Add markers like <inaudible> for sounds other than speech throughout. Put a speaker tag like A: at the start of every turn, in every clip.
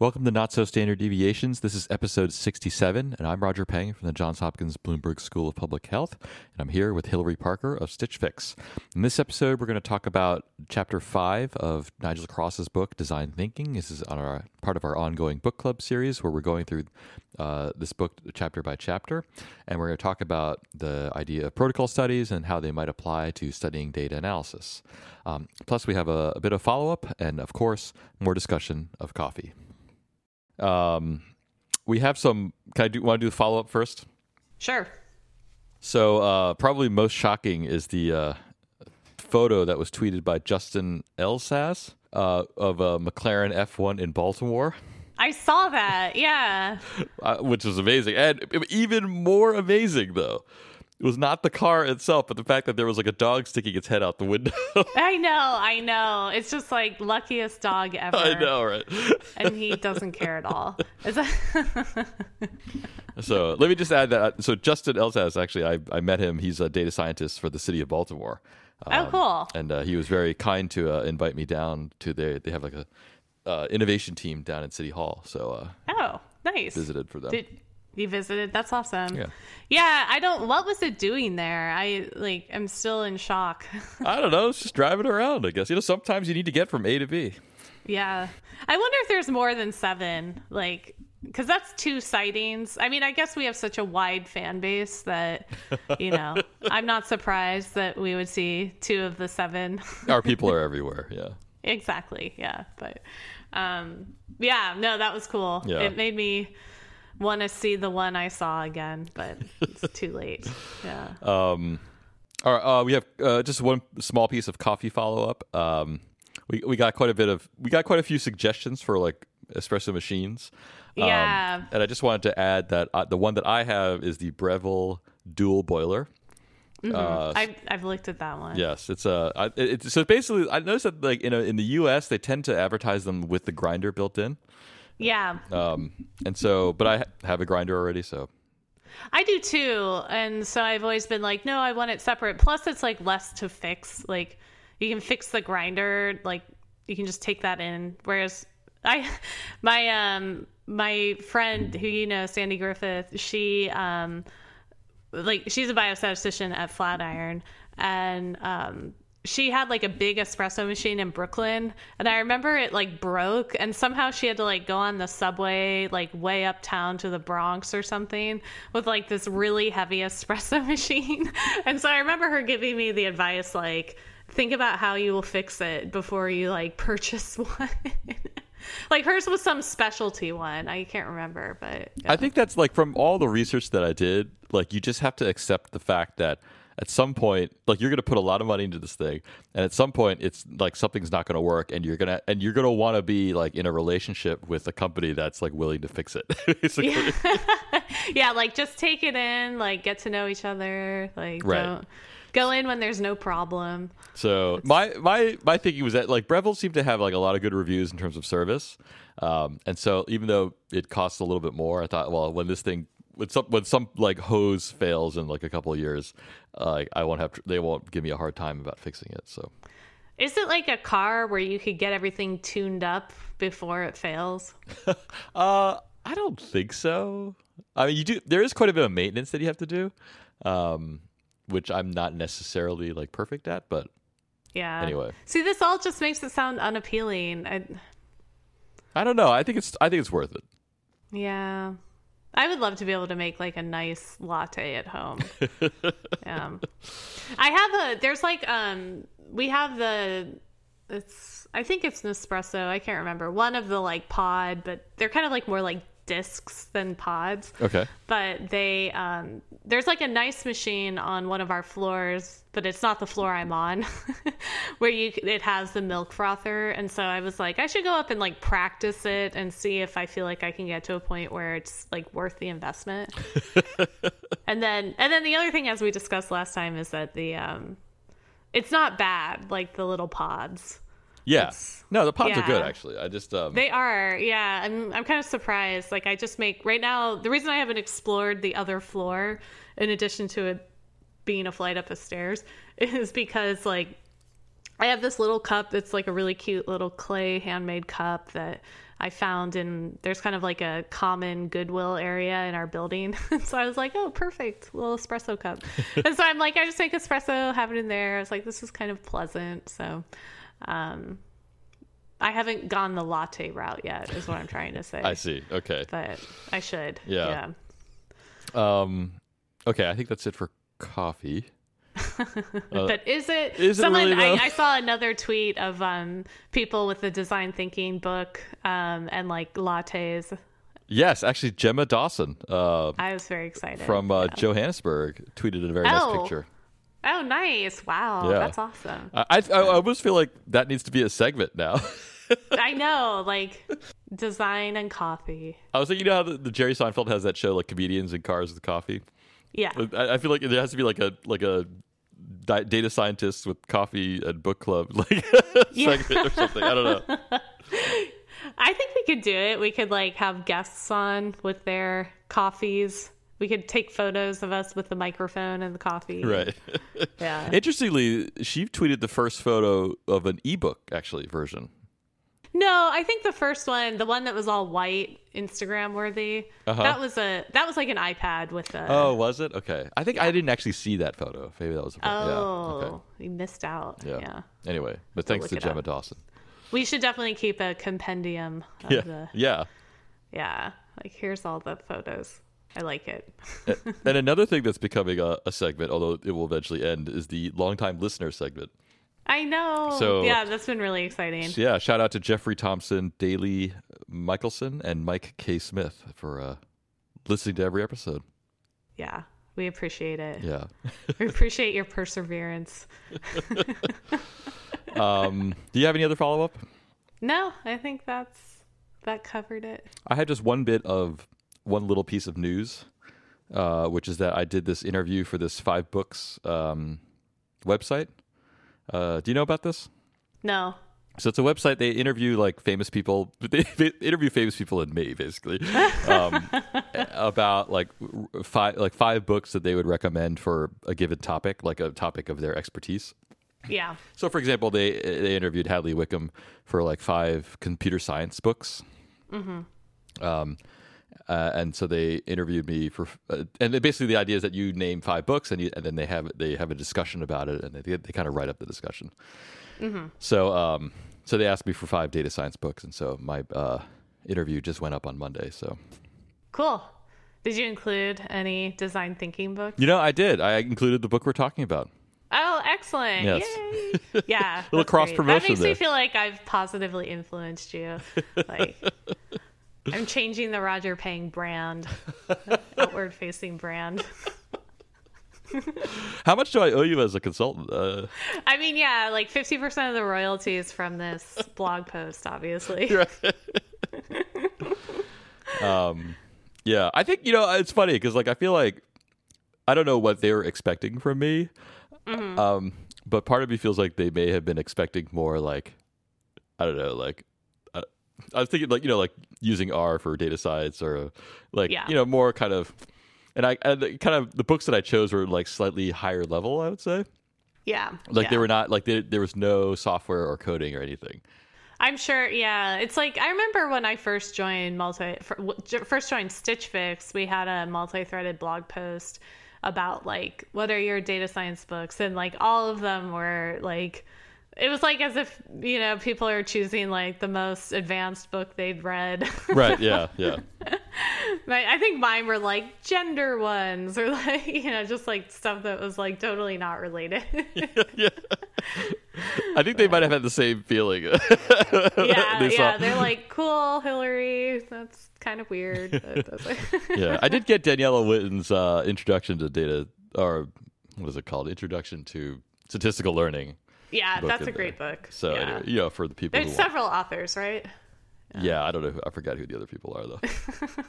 A: Welcome to Not So Standard Deviations. This is episode 67, and I'm Roger Peng from the Johns Hopkins Bloomberg School of Public Health, and I'm here with Hilary Parker of Stitch Fix. In this episode, we're going to talk about chapter 5 of Nigel Cross's book, Design Thinking. This is on our part of our ongoing book club series where we're going through uh, this book chapter by chapter, and we're going to talk about the idea of protocol studies and how they might apply to studying data analysis. Um, plus, we have a, a bit of follow up, and of course, more discussion of coffee. Um, we have some. Can I do? Want to do the follow up first?
B: Sure.
A: So uh, probably most shocking is the uh, photo that was tweeted by Justin Elszasz uh, of a McLaren F1 in Baltimore.
B: I saw that. Yeah. <laughs>
A: uh, which was amazing, and even more amazing though. It was not the car itself, but the fact that there was like a dog sticking its head out the window. <laughs>
B: I know, I know. It's just like luckiest dog <laughs> ever.
A: I know, right? <laughs>
B: and he doesn't care at all.
A: so let me just add that. So Justin Elszasz, actually, I, I met him. He's a data scientist for the city of Baltimore.
B: Oh, um, oh, cool!
A: And uh, he was very kind to uh, invite me down to their. They have like a uh, innovation team down at City Hall. So uh,
B: oh, nice.
A: Visited for them.
B: Did, you visited. That's awesome.
A: Yeah.
B: Yeah. I don't. What was it doing there? I like. I'm still in shock. <laughs>
A: I don't know. It's just driving around. I guess you know. Sometimes you need to get from A to B.
B: Yeah. I wonder if there's more than seven. Like, because that's two sightings. I mean, I guess we have such a wide fan base that, you know, <laughs> I'm not surprised that we would see two of the seven.
A: Our <laughs> people are everywhere. Yeah.
B: Exactly. Yeah. But, um, yeah. No, that was cool.
A: Yeah.
B: It made me want to see the one I saw again, but it's too late. <laughs> Yeah.
A: Um, all right. Uh, we have uh, just one small piece of coffee follow up. Um, we we got quite a bit of we got quite a few suggestions for like espresso machines.
B: Um, yeah.
A: And I just wanted to add that uh, the one that I have is the Breville dual boiler.
B: Mm-hmm. Uh, I've I've looked at that one.
A: Yes, it's a uh, it's so basically I noticed that like in a, in the U.S. they tend to advertise them with the grinder built in.
B: Yeah.
A: Um, and so, but I have a grinder already, so.
B: I do too, and so I've always been like, no, I want it separate. Plus, it's like less to fix. Like, you can fix the grinder, like you can just take that in. Whereas, I, <laughs> my um, my friend who you know, Sandy Griffith, she um, like she's a biostatistician at Flatiron, and um, she had like a big espresso machine in Brooklyn and I remember it like broke and somehow she had to like go on the subway like way uptown to the Bronx or something with like this really heavy <laughs> espresso machine. and so I remember her giving me the advice like think about how you will fix it before you like <laughs> purchase one. like hers was some specialty one. I can't remember, but
A: yeah. I think that's like from all the research that I did, like you just have to accept the fact that at some point like you're going to put a lot of money into this thing and at some point it's like something's not going to work and you're going to and you're going to want to be like in a relationship with a company that's like willing to fix it <laughs> basically
B: yeah. <laughs> yeah like just take it in like get to know each other like right. don't go in when there's no problem
A: so it's... my my my thinking was that like breville seemed to have like a lot of good reviews in terms of service um, and so even though it costs a little bit more i thought well when this thing when some when some like hose fails in like a couple of years, uh, I won't have to, they won't give me a hard time about fixing it. So,
B: is it like a car where you could get everything tuned up before it fails? <laughs>
A: uh, I don't think so. I mean, you do. There is quite a bit of maintenance that you have to do, um, which I'm not necessarily like perfect at, but
B: yeah.
A: Anyway,
B: see, this all just makes it sound unappealing. I,
A: I don't know. I think it's. I think it's worth it.
B: Yeah. I would love to be able to make like a nice latte at home. <laughs> um, I have a there's like um we have the it's I think it's Nespresso. I can't remember one of the like pod, but they're kind of like more like discs than pods.
A: Okay.
B: But they um, there's like a nice machine on one of our floors, but it's not the floor I'm on, <laughs> where you it has the milk frother, and so I was like, I should go up and like practice it and see if I feel like I can get to a point where it's like worth the investment. <laughs> and then and then the other thing, as we discussed last time, is that the um, it's not bad like the little pods.
A: Yeah. It's, no, the pods yeah. are good actually. I just um
B: They are. Yeah. I'm I'm kind of surprised. Like I just make right now the reason I haven't explored the other floor in addition to it being a flight up a stairs <laughs> is because like I have this little cup that's like a really cute little clay handmade cup that I found in there's kind of like a common Goodwill area in our building. <laughs> so I was like, oh, perfect, little espresso cup. <laughs> and so I'm like, I just make espresso, have it in there. I was like, this is kind of pleasant. So, um, I haven't gone the latte route yet, is what I'm trying to say. <laughs>
A: I see. Okay.
B: But I should.
A: Yeah.
B: yeah.
A: Um, okay. I think that's it for coffee. <laughs>
B: but is it?
A: Uh, it
B: someone?
A: really.
B: I, I saw another tweet of um, people with the design thinking book um, and like lattes.
A: Yes, actually, Gemma Dawson uh,
B: I was very excited
A: from uh,
B: Yeah.
A: Johannesburg tweeted a very nice
B: Oh.
A: picture.
B: Oh, nice! Wow,
A: Yeah.
B: that's awesome.
A: I, I, I almost feel like that needs to be a segment now. <laughs>
B: I know, like design and coffee.
A: I was thinking, you know how the, the Jerry Seinfeld has that show, like comedians in cars with coffee.
B: Yeah,
A: I, I feel like there has to be like a like a di- data scientist with coffee and book club <laughs> like
B: Yeah.
A: segment or something. I don't know. <laughs>
B: I think we could do it. We could like have guests on with their coffees. We could take photos of us with the microphone and the coffee.
A: Right. <laughs>
B: Yeah.
A: Interestingly, she tweeted the first photo of an ebook actually version.
B: No, I think the first one, the one that was all white, Instagram worthy,
A: Uh-huh.
B: that was a that was like an iPad with a.
A: Oh, was it? Okay. I think I didn't actually see that photo. Maybe that was a
B: Oh,
A: yeah. Okay.
B: you missed out.
A: Yeah.
B: Yeah.
A: Anyway, but thanks to Gemma
B: up.
A: Dawson.
B: We should definitely keep a compendium of
A: Yeah.
B: the.
A: Yeah.
B: Yeah. Like, here's all the photos. I like it. <laughs>
A: and another thing that's becoming a, a segment, although it will eventually end, is the longtime listener segment.
B: I know.
A: So-
B: yeah, that's been really exciting.
A: Yeah, shout out to Jeffrey Thompson, Daly Michelson, and Mike K. Smith for uh, listening to every episode.
B: Yeah. We appreciate it.
A: Yeah. <laughs>
B: We appreciate your perseverance. <laughs>
A: Um, do you have any other follow up?
B: No, I think that's that covered it.
A: I had just one bit of one little piece of news, uh, which is that I did this interview for this five books um, website. Uh, do you know about this?
B: No.
A: So it's a website. They interview like famous people. <laughs> They, they interview famous people and me, basically, um, <laughs> about like five like five books that they would recommend for a given topic, like a topic of their expertise.
B: Yeah.
A: So, for example, they they interviewed Hadley Wickham for like five computer science books. Mm-hmm. Um, uh, and so they interviewed me for, uh, and basically the idea is that you name five books, and you, and then they have they have a discussion about it, and they they kind of write up the discussion. So, um, so they asked me for five data science books, and so my uh, interview just went up on Monday. So,
B: Cool. Did you include any design thinking books?
A: you know, I did. I included the book we're talking about.
B: Oh, excellent.
A: Yes.
B: Yay. Yeah. <laughs>
A: Little cross promotion
B: That makes
A: there.
B: me feel like I've positively influenced you. Like <laughs> I'm changing the Roger Peng brand, <laughs> outward facing brand. <laughs>
A: How much do I owe you as a consultant? Uh,
B: I mean, yeah, like 50% of the royalties from this blog post, obviously. <laughs>
A: um, yeah, I think you know it's funny because like I feel like I don't know what they were expecting from me,
B: Mm-hmm.
A: um, but part of me feels like they may have been expecting more like I don't know, like I was thinking like you know like using R for data science or like
B: Yeah.
A: you know more kind of. And I and kind of the books that I chose were like slightly higher level, I would say.
B: Yeah.
A: Like they were not like they, there was no software or coding or anything.
B: I'm sure. Yeah, it's like I remember when I first joined multi fir- w- j- first joined Stitch Fix. We had a multi-threaded blog post about like what are your data science books, and like all of them were like. It was like as if you know people are choosing like the most advanced book they'd read. <laughs>
A: Right? Yeah. Yeah.
B: My- I think mine were like gender ones or like <laughs> you know just like stuff that was like totally not related.
A: yeah. <laughs> I think they might have had the same feeling.
B: yeah,
A: They
B: yeah, they're like cool, Hilary. That's kind of weird. but
A: yeah, I did get Daniela Witten's uh, introduction to data, or what is it called? Introduction to statistical learning.
B: Yeah, that's a great
A: there.
B: book.
A: So
B: yeah.
A: anyway, you know, for the people
B: there's
A: who want,
B: several authors, right?
A: yeah, I don't know, who, I forgot who the other people are though. <laughs>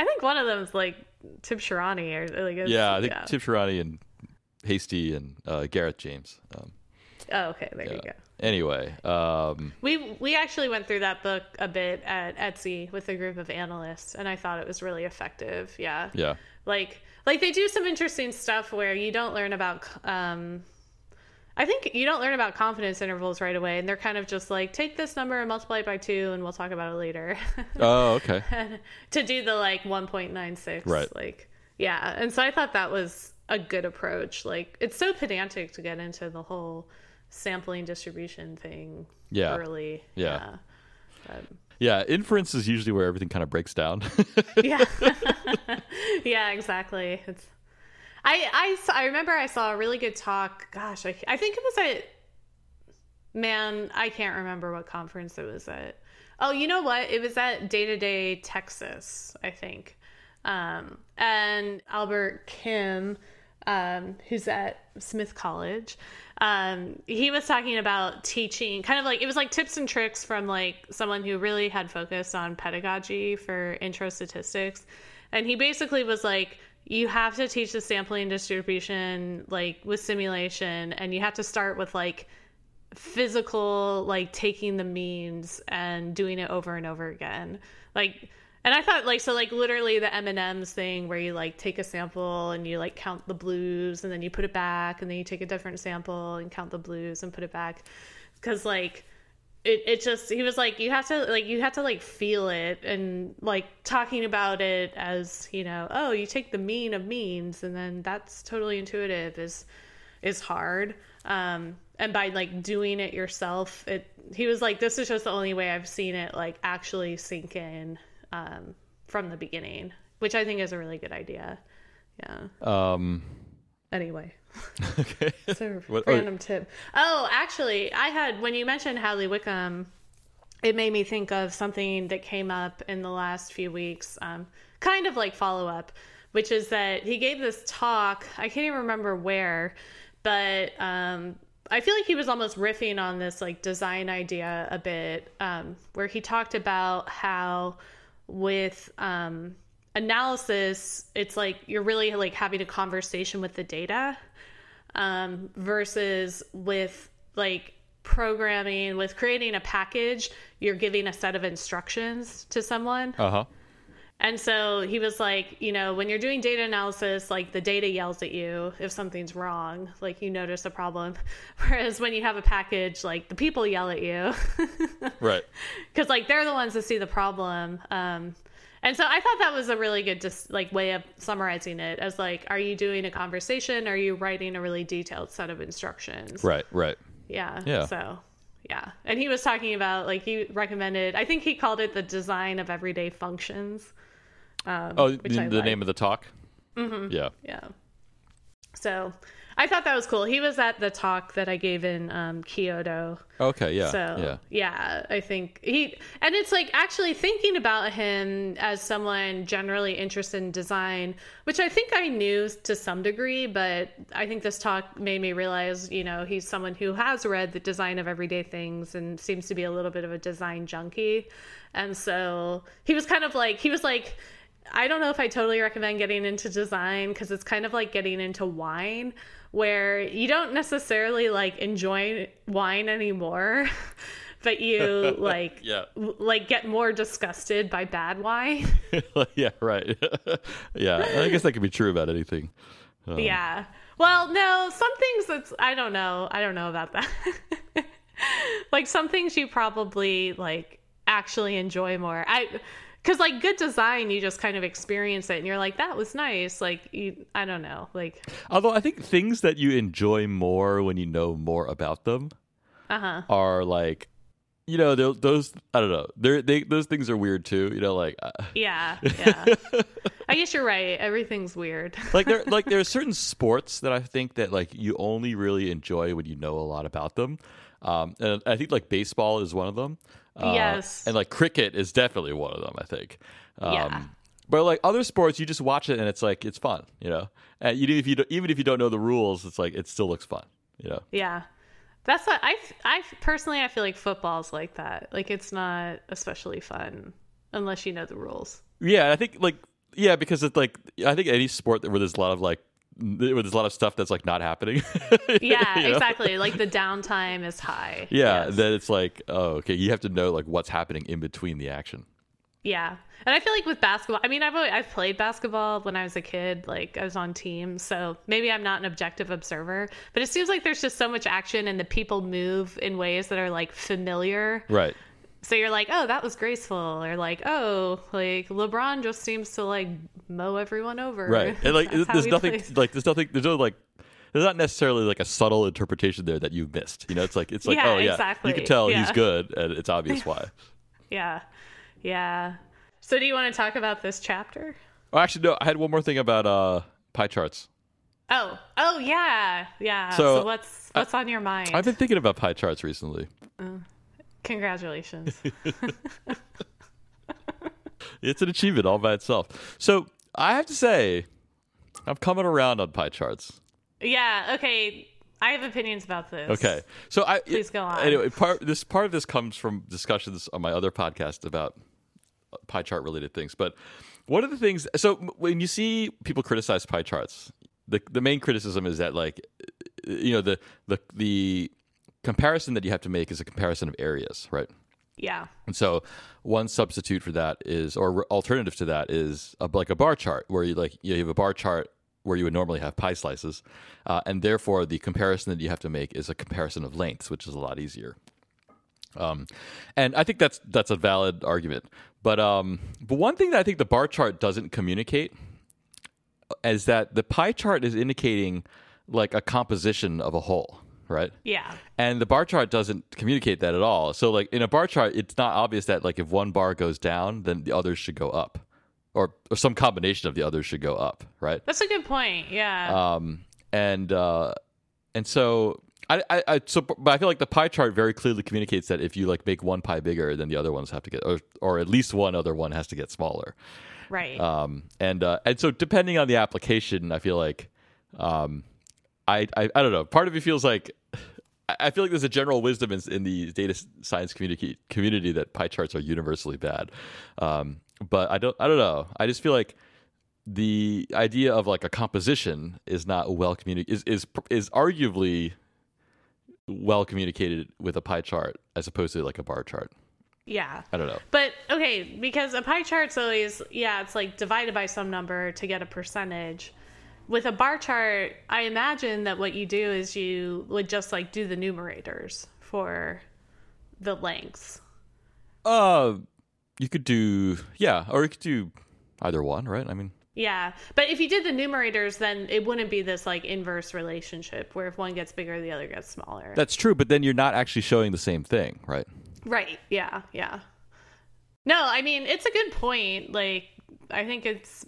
B: I think one of them is like Tibshirani or like it's-
A: yeah, I think Tim Sharani and Hastie and uh, Gareth James. Um,
B: Oh, okay, there you go.
A: Anyway, um,
B: We we actually went through that book a bit at Etsy with a group of analysts, and I thought it was really effective. Yeah,
A: yeah,
B: like like they do some interesting stuff where you don't learn about um I think you don't learn about confidence intervals right away, and they're kind of just like take this number and multiply it by two, and we'll talk about it later. <laughs>
A: Oh, okay. <laughs>
B: to do the like 1.96,
A: Right.
B: Like, yeah, and so I thought that was a good approach. Like, it's so pedantic to get into the whole sampling distribution thing
A: Yeah.
B: early.
A: Yeah.
B: Yeah.
A: Yeah, inference is usually where everything kind of breaks down. <laughs>
B: yeah yeah exactly it's I, I I remember i saw a really good talk gosh i, I think it was at man i can't remember what conference it was at. Oh you know what? It was at Data Day Texas i think. Um, and albert kim um, who's at smith college um, he was talking about teaching kind of like it was like tips and tricks from like someone who really had focused on pedagogy for intro statistics. And he basically was like you have to teach the sampling distribution like with simulation and you have to start with like physical like taking the means and doing it over and over again. Like and i thought like so like literally the m&ms thing where you like take a sample and you like count the blues and then you put it back and then you take a different sample and count the blues and put it back. Because like it, it just he was like you have to like you have to like feel it and like talking about it as you know oh you take the mean of means and then that's totally intuitive is is hard. Um and by like doing it yourself it he was like this is just the only way i've seen it like actually sink in um from the beginning which i think is a really good idea. Yeah.
A: Um,
B: anyway <laughs>
A: okay.
B: so
A: What- oh,
B: random tip. Oh, actually, I had when you mentioned Hadley Wickham, it made me think of something that came up in the last few weeks, um, kind of like follow up, which is that he gave this talk. I can't even remember where, but um, I feel like he was almost riffing on this like design idea a bit, um, where he talked about how with um, analysis, it's like you're really like having a conversation with the data um, versus with like programming, with creating a package, you're giving a set of instructions to someone.
A: Uh huh.
B: And so he was like, you know, when you're doing data analysis, like the data yells at you if something's wrong, like you notice a problem. <laughs> Whereas when you have a package, like the people yell at you. <laughs>
A: Right. <laughs>
B: because like they're the ones that see the problem um and so i thought that was a really good just like way of summarizing it as like are you doing a conversation are you writing a really detailed set of instructions
A: Right. Right.
B: yeah
A: Yeah.
B: so yeah and he was talking about like he recommended i think he called it the design of everyday functions um,
A: Oh, the, the name of the talk. Mm-hmm. Yeah.
B: yeah so i thought that was cool he was at the talk that i gave in um, kyoto
A: Okay. Yeah.
B: so
A: yeah.
B: yeah. I think he and it's like actually thinking about him as someone generally interested in design, which I think I knew to some degree, but I think this talk made me realize, you know, he's someone who has read the design of everyday things and seems to be a little bit of a design junkie. And so he was kind of like he was like I don't know if I totally recommend getting into design because it's kind of like getting into wine where you don't necessarily like enjoy wine anymore, <laughs> but you <laughs> like
A: Yeah.
B: like get more disgusted by bad wine. <laughs>
A: yeah. Right. yeah. I guess that could be true about anything. Um,
B: yeah. Well, no, some things that's I don't know. I don't know about that. like some things you probably like actually enjoy more. I cuz like good design you just kind of experience it and you're like that was nice. Like you I don't know. Like
A: Although I think things that you enjoy more when you know more about them
B: uh-huh.
A: are like, you know, those I don't know. They're, they those things are weird too. You know, like uh,
B: Yeah. Yeah. <laughs> I guess you're right. Everything's weird. <laughs>
A: like there like there are certain sports that I think that like you only really enjoy when you know a lot about them. Um, and I think like baseball is one of them. Uh,
B: Yes.
A: and like cricket is definitely one of them. I think. Um,
B: Yeah.
A: But like other sports, you just watch it and it's like it's fun, you know. And you if you don't, even if you don't know the rules, it's like it still looks fun, you know.
B: Yeah. That's what I, I personally, I feel like football's like that. Like it's not especially fun unless you know the rules.
A: Yeah, I think like yeah, because it's like I think any sport where there's a lot of like there's a lot of stuff that's like not happening. <laughs>
B: Yeah,
A: You know?
B: exactly. Like the downtime is high.
A: Yeah,
B: Yes.
A: then it's like oh okay, you have to know like what's happening in between the action.
B: Yeah. And I feel like with basketball, I mean, I've always, I've played basketball when I was a kid. Like I was on teams, so maybe I'm not an objective observer. But it seems like there's just so much action, and the people move in ways that are like familiar.
A: Right.
B: So you're like, oh, that was graceful, or like, oh, like LeBron just seems to like mow everyone over.
A: Right. And like, <laughs> there's nothing
B: plays.
A: like there's nothing there's no like. There's not necessarily like a subtle interpretation there that you missed. You know, it's like it's like
B: Yeah,
A: oh yeah,
B: exactly.
A: you can tell he's good, and it's <laughs> obvious why.
B: Yeah. Yeah. So do you want to talk about this chapter?
A: Oh, actually, no. I had one more thing about uh, pie charts.
B: Oh, oh yeah, yeah.
A: So,
B: So, what's what's on your mind?
A: I've been thinking about pie charts recently.
B: Congratulations. <laughs>
A: It's an achievement all by itself. So I have to say, I'm coming around on pie charts.
B: yeah. Okay. I have opinions about this.
A: Okay, so I
B: Please go on.
A: Anyway, part this part of this comes from discussions on my other podcast about uh, pie chart related things. But one of the things, so when you see people criticize pie charts, the the main criticism is that like uh, you know the the the comparison that you have to make is a comparison of areas, right?
B: Yeah.
A: And so, one substitute for that is, or alternative to that is, a, like a bar chart, where you like you have a bar chart where you would normally have pie slices, uh, and therefore the comparison that you have to make is a comparison of lengths, which is a lot easier. Um, and I think that's that's a valid argument. But um, but one thing that I think the bar chart doesn't communicate is that the pie chart is indicating like a composition of a whole, right?
B: Yeah.
A: And the bar chart doesn't communicate that at all. So like in a bar chart, it's not obvious that like if one bar goes down, then the others should go up. Or or some combination of the others should go up, right?
B: That's a good point. Yeah.
A: Um and uh and so I, I, I so but I feel like the pie chart very clearly communicates that if you like make one pie bigger, then the other ones have to get or or at least one other one has to get smaller.
B: right.
A: Um, and uh, and so depending on the application, I feel like um, I, I I don't know. Part of me feels like I- feel like there's a general wisdom in, in the data science community community that pie charts are universally bad. Um, but I don't I don't know. I just feel like the idea of like a composition is not well communicated is is is arguably well communicated with a pie chart as opposed to like a bar chart.
B: yeah.
A: I don't know.
B: But okay, because a pie chart's always yeah, it's like divided by some number to get a percentage. With a bar chart, I imagine that what you do is you would just like do the numerators for the lengths.
A: Uh, you could do yeah, or you could do either one, right? I mean,
B: Yeah, but if you did the numerators, then it wouldn't be this like inverse relationship where if one gets bigger, the other gets smaller.
A: that's true, but then you're not actually showing the same thing, right?
B: Right. Yeah. Yeah. No, I mean, it's a good point. Like, I think it's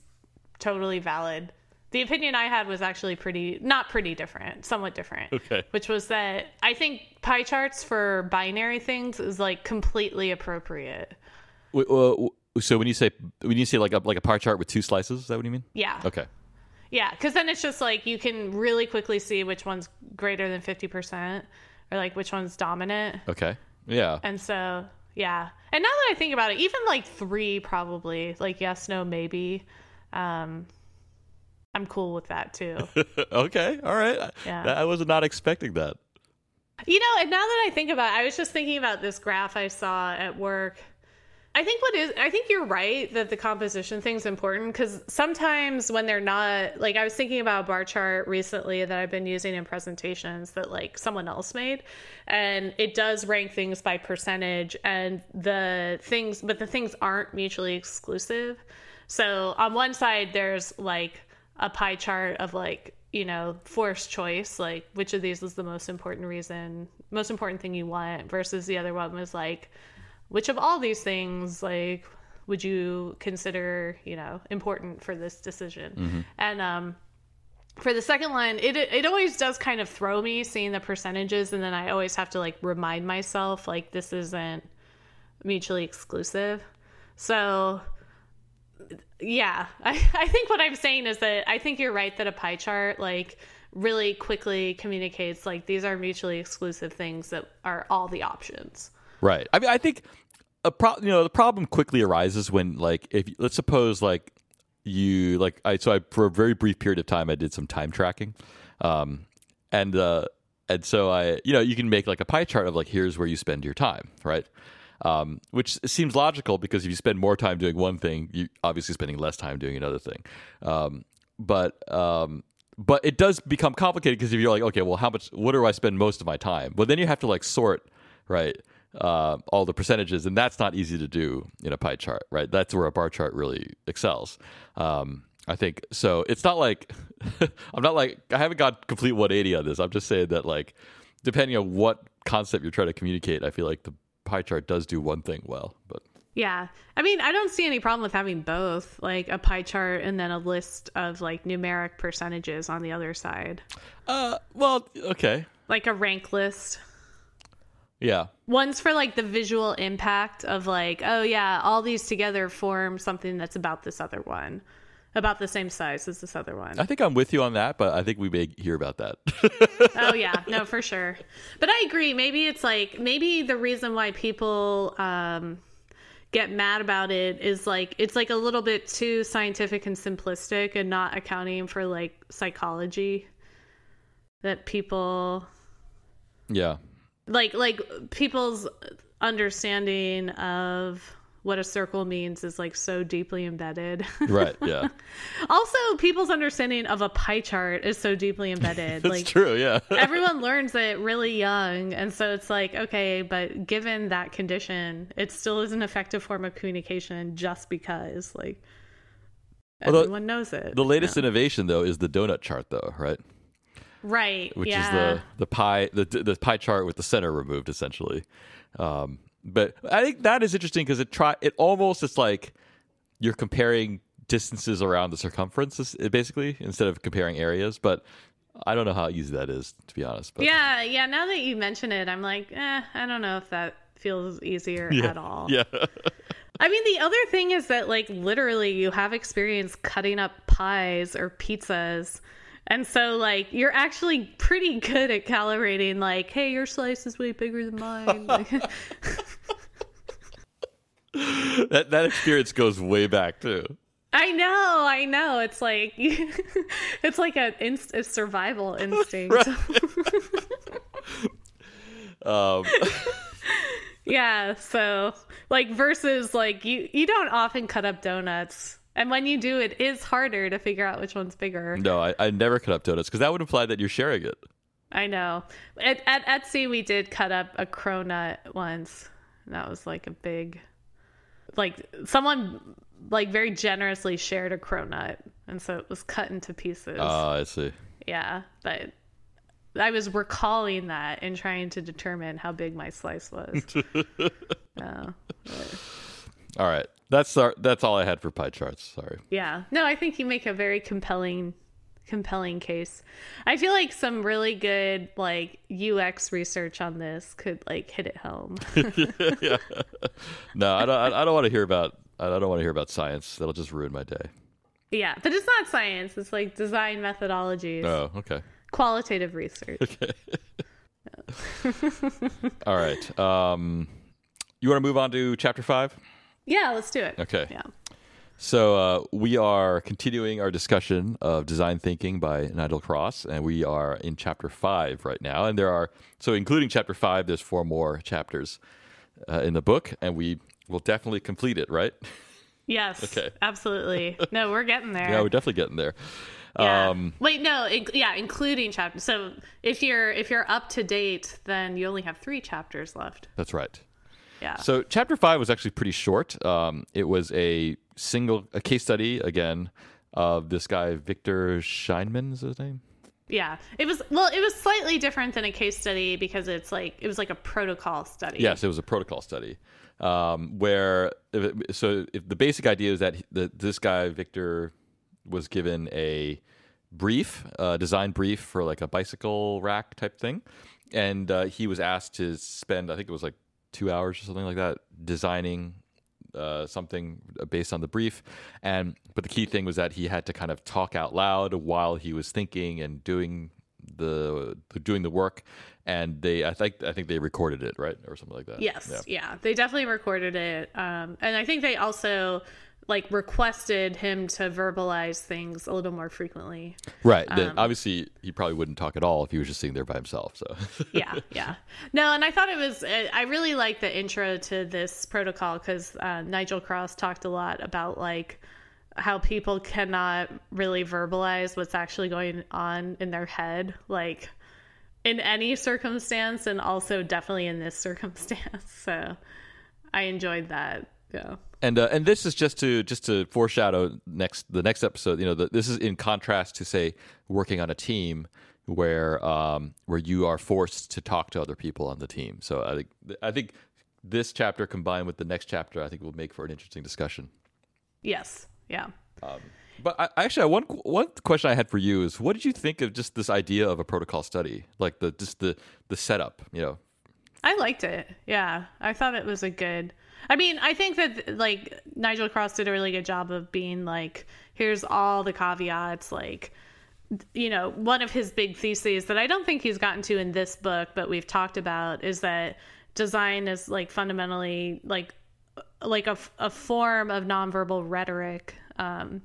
B: totally valid. The opinion I had was actually pretty, not pretty different, somewhat different.
A: Okay.
B: Which was that I think pie charts for binary things is like completely appropriate.
A: W- w- So when you say when you say like a like a pie chart with two slices, is that what you mean?
B: Yeah.
A: Okay.
B: Yeah. Cause then it's just like you can really quickly see which one's greater than 50% or like which one's dominant.
A: Okay. Yeah.
B: And so, yeah. And now that I think about it, even like three probably, like yes, no, maybe. Um, I'm cool with that too. <laughs>
A: okay. All right.
B: Yeah.
A: I, was not expecting that.
B: you know, and now that I think about it, I was just thinking about this graph I saw at work. I think what is, I think you're right that the composition thing's important because sometimes when they're not, like, I was thinking about a bar chart recently that I've been using in presentations that, like, someone else made, and it does rank things by percentage, and the things, but the things aren't mutually exclusive. So on one side, there's like a pie chart of like, you know, forced choice, like which of these is the most important reason, most important thing you want, versus the other one was like, which of all these things, like, would you consider, you know, important for this decision? And, um, for the second one, it it always does kind of throw me seeing the percentages, and then I always have to like remind myself like this isn't mutually exclusive. So yeah, <laughs> I, I think what I'm saying is that I think you're right that a pie chart like really quickly communicates like these are mutually exclusive things that are all the options.
A: Right. I mean, I think a pro- you know the problem quickly arises when like if let's suppose like you like I so I for a very brief period of time I did some time tracking, um, and uh, and so I you know you can make like a pie chart of like here's where you spend your time, right? Um, which seems logical because if you spend more time doing one thing, you obviously spending less time doing another thing. Um, but um, but it does become complicated because if you're like, okay, well, how much? What do I spend most of my time? Well, then you have to like sort, right? Uh, all the percentages, and that's not easy to do in a pie chart, right? That's where a bar chart really excels. Um, I think so. It's not like <laughs> I'm not like I haven't got complete 180 on this. I'm just saying that like depending on what concept you're trying to communicate, I feel like the pie chart does do one thing well, but
B: Yeah. I mean, I don't see any problem with having both, like a pie chart and then a list of like numeric percentages on the other side,
A: uh, well, okay,
B: like a rank list.
A: yeah,
B: One's for like the visual impact of like, oh yeah, all these together form something that's about this other one, about the same size as this other one.
A: I think I'm with you on that, but I think we may hear about that. <laughs>
B: oh yeah, no, for sure. But I agree. Maybe it's like maybe the reason why people um, get mad about it is like it's like a little bit too scientific and simplistic, and not accounting for like psychology that people
A: yeah,
B: like like people's understanding of what a circle means is like so deeply embedded. <laughs>
A: right, yeah, <laughs>
B: also, people's understanding of a pie chart is so deeply embedded. <laughs>
A: that's
B: like
A: true. Yeah,
B: everyone learns it really young and so it's like okay but given that condition it still is an effective form of communication just because like
A: Although,
B: everyone knows it
A: the latest innovation though is the donut chart, though, right?
B: right
A: Which
B: yeah
A: is the the pie the the pie chart with the center removed, essentially. Um, but I think that is interesting because it try it almost it's like you're comparing distances around the circumference, basically, instead of comparing areas. But I don't know how easy that is, to be honest. But
B: yeah yeah now that you mention it i'm like eh, i don't know if that feels easier
A: yeah,
B: at all
A: yeah.
B: I mean, the other thing is that, like, literally, you have experience cutting up pies or pizzas. And so, like, you're actually pretty good at calibrating, like, hey, your slice is way bigger than mine. <laughs>
A: That that experience goes way back too.
B: I know, I know. It's like, <laughs> it's like a, inst- a survival <laughs> instinct.
A: Um,
B: yeah. So, like, versus, like, you, you don't often cut up donuts. And when you do, it is harder to figure out which one's bigger.
A: no, I, I never cut up donuts because that would imply that you're sharing it.
B: I know. At, at Etsy, we did cut up a cronut once. And that was like a big, like someone like very generously shared a cronut, and so it was cut into pieces.
A: Ah, I see.
B: yeah, but I was recalling that and trying to determine how big my slice was. <laughs> Oh,
A: All right, that's our, that's all I had for pie charts. Sorry.
B: yeah. No, I think you make a very compelling compelling case. I feel like some really good like UX research on this could like hit it home. <laughs>
A: yeah. No, I don't. I, I don't want to hear about. I don't want to hear about science. That'll just ruin my day.
B: yeah, but it's not science. It's like design methodologies,
A: Oh, okay.
B: qualitative research. Okay. <laughs>
A: All right. Um, you want to move on to chapter five?
B: Yeah, let's do it.
A: Okay.
B: Yeah.
A: So uh, we are continuing our discussion of design thinking by Nigel Cross, and we are in chapter five right now. And there are so, including chapter five, there's four more chapters uh, in the book, and we will definitely complete it. Right? <laughs>
B: Yes.
A: Okay.
B: Absolutely. No, we're getting there. <laughs>
A: Yeah, we're definitely getting there.
B: Yeah.
A: Um,
B: Wait, no, in- yeah, including chapter. So if you're if you're up to date, then you only have three chapters left.
A: that's right.
B: Yeah.
A: So chapter five was actually pretty short. Um, it was a single a case study again of this guy Victor Scheinman is his name.
B: yeah. It was well, it was slightly different than a case study because it's like it was like a protocol study.
A: Yes, it was a protocol study um, where it- so if the basic idea is that he- the, this guy Victor was given a brief, uh, design brief for like a bicycle rack type thing, and uh, he was asked to spend I think it was like two hours or something like that designing uh, something based on the brief. And but the key thing was that he had to kind of talk out loud while he was thinking and doing the doing the work. And they, I think, I think they recorded it right or something like that.
B: Yes.
A: Yeah.
B: Yeah. They definitely recorded it. Um, and I think they also like requested him to verbalize things a little more frequently.
A: Right. Then obviously he probably wouldn't talk at all if he was just sitting there by himself. So <laughs>
B: yeah, yeah. No, and I thought it was. I really like the intro to this protocol because uh, Nigel Cross talked a lot about like how people cannot really verbalize what's actually going on in their head, like in any circumstance, and also definitely in this <laughs> circumstance. So I enjoyed that. Yeah.
A: And uh, and this is just to just to foreshadow next the next episode. You know, the, this is in contrast to say working on a team where um, where you are forced to talk to other people on the team. So I think I think this chapter combined with the next chapter, I think will make for an interesting discussion.
B: Yes. Yeah.
A: But I, actually, one one question I had for you is, what did you think of just this idea of a protocol study, like the just the the setup? You know,
B: I liked it. Yeah. I thought it was a good. I mean, I think that like Nigel Cross did a really good job of being like, here's all the caveats. Like, you know, one of his big theses that I don't think he's gotten to in this book, but we've talked about is that design is like fundamentally like like a, a form of nonverbal rhetoric. Um,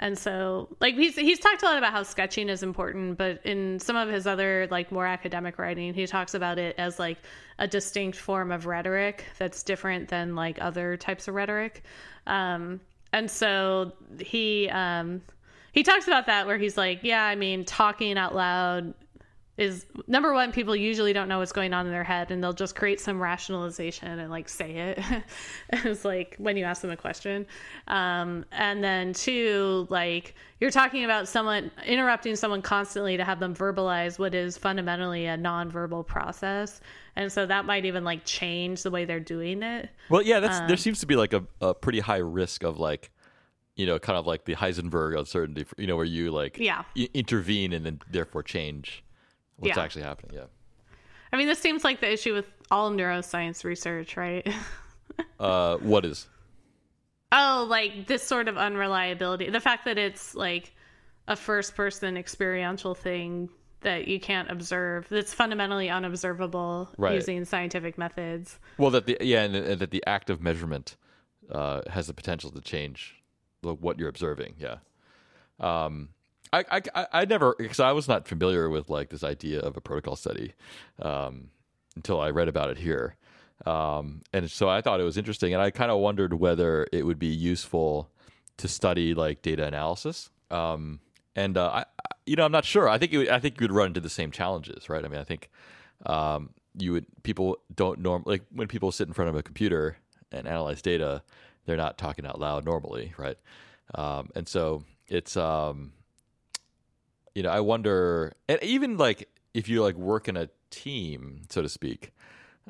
B: and so, like he's he's talked a lot about how sketching is important, but in some of his other like more academic writing, he talks about it as like a distinct form of rhetoric that's different than like other types of rhetoric. Um, and so he um, he talks about that where he's like, yeah, I mean, talking out loud is number one people usually don't know what's going on in their head and they'll just create some rationalization and like say it. <laughs> It's like when you ask them a question. Um, and then two like you're talking about someone interrupting someone constantly to have them verbalize what is fundamentally a nonverbal process. And so that might even like change the way they're doing it.
A: Well, yeah, that's there seems to be like a, a pretty high risk of like, you know, kind of like the Heisenberg uncertainty, you know, where you like
B: Yeah.
A: intervene and then therefore change what's
B: Yeah.
A: actually happening. Yeah.
B: i mean this seems like the issue with all neuroscience research right <laughs>
A: Uh, what is?
B: Oh, like this sort of unreliability. The fact that it's like a first person experiential thing that you can't observe, that's fundamentally unobservable
A: Right.
B: using scientific methods.
A: Well, that the yeah, and, and that the act of measurement uh, has the potential to change what you're observing. Yeah. Um, I, I, I- never because I was not familiar with like this idea of a protocol study um, until I read about it here, um, and so I thought it was interesting, and I kind of wondered whether it would be useful to study like data analysis. Um, and uh, I, you know, I'm not sure. I think would, I think you would run into the same challenges, right? I mean, I think um, you would people don't norm like when people sit in front of a computer and analyze data, they're not talking out loud normally, right? Um, and so it's um, you know, I wonder, and even like if you like work in a team, so to speak,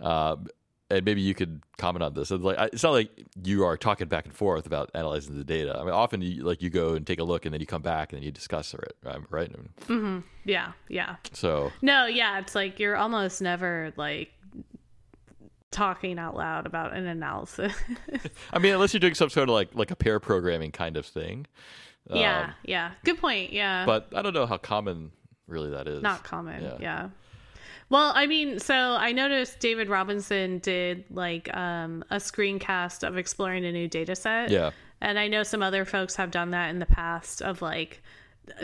A: um, and maybe you could comment on this. It's like it's not like you are talking back and forth about analyzing the data. I mean, often you like you go and take a look, and then you come back and then you discuss it, right? right?
B: Yeah, yeah.
A: So
B: No, yeah, it's like you're almost never like talking out loud about an analysis. <laughs>
A: I mean, unless you're doing some sort of like like a pair programming kind of thing.
B: Yeah,
A: Um,
B: yeah. Good point. Yeah.
A: but I don't know how common really that is.
B: not common
A: Yeah.
B: yeah. well i mean so i noticed david robinson did like um, a screencast of exploring a new data set
A: Yeah.
B: and i know some other folks have done that in the past of like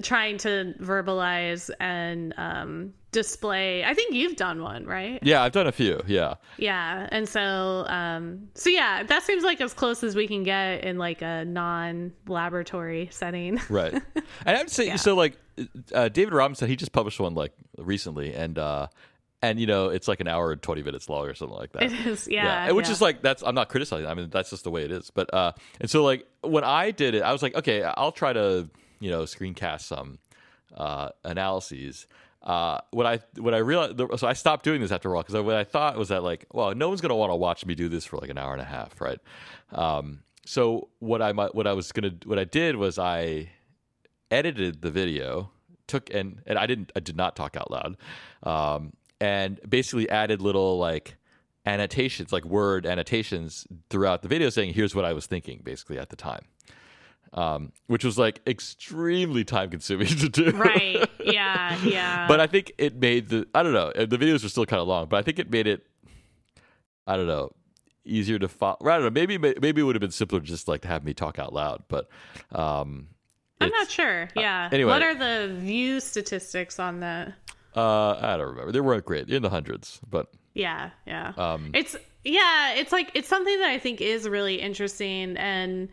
B: trying to verbalize and um, display i think you've done one right
A: Yeah, I've done a few. Yeah.
B: yeah and so um so yeah that seems like as close as we can get in like a non-laboratory setting <laughs>
A: Right. and I'd say so. Like uh, David Robinson, he just published one like recently, and uh, and you know it's like an hour and twenty minutes long or something like that.
B: it is yeah,
A: and which
B: yeah.
A: is like that's I'm not criticizing. I mean that's just the way it is. But uh, and so like when I did it, I was like, okay, I'll try to you know screencast some uh, analyses. Uh, what I what I realized, so I stopped doing this after a while because what I thought was that like, well, no one's gonna want to watch me do this for like an hour and a half, right? Um, so what I what I was gonna, what I did was I edited the video, took and and I didn't, I did not talk out loud, um, and basically added little like annotations, like word annotations throughout the video, saying here's what I was thinking, basically at the time. Um, which was like extremely time consuming <laughs> to do.
B: right yeah <laughs> yeah
A: but I think it made the I don't know the videos were still kind of long, but I think it made it I don't know easier to follow. I don't know. Maybe maybe it would have been simpler just like to have me talk out loud, but um,
B: I'm not sure. Yeah.
A: anyway.
B: what are the view statistics on that?
A: Uh, I don't remember. They weren't great. In the hundreds, but
B: Yeah, yeah.
A: Um,
B: it's yeah, it's like it's something that I think is really interesting and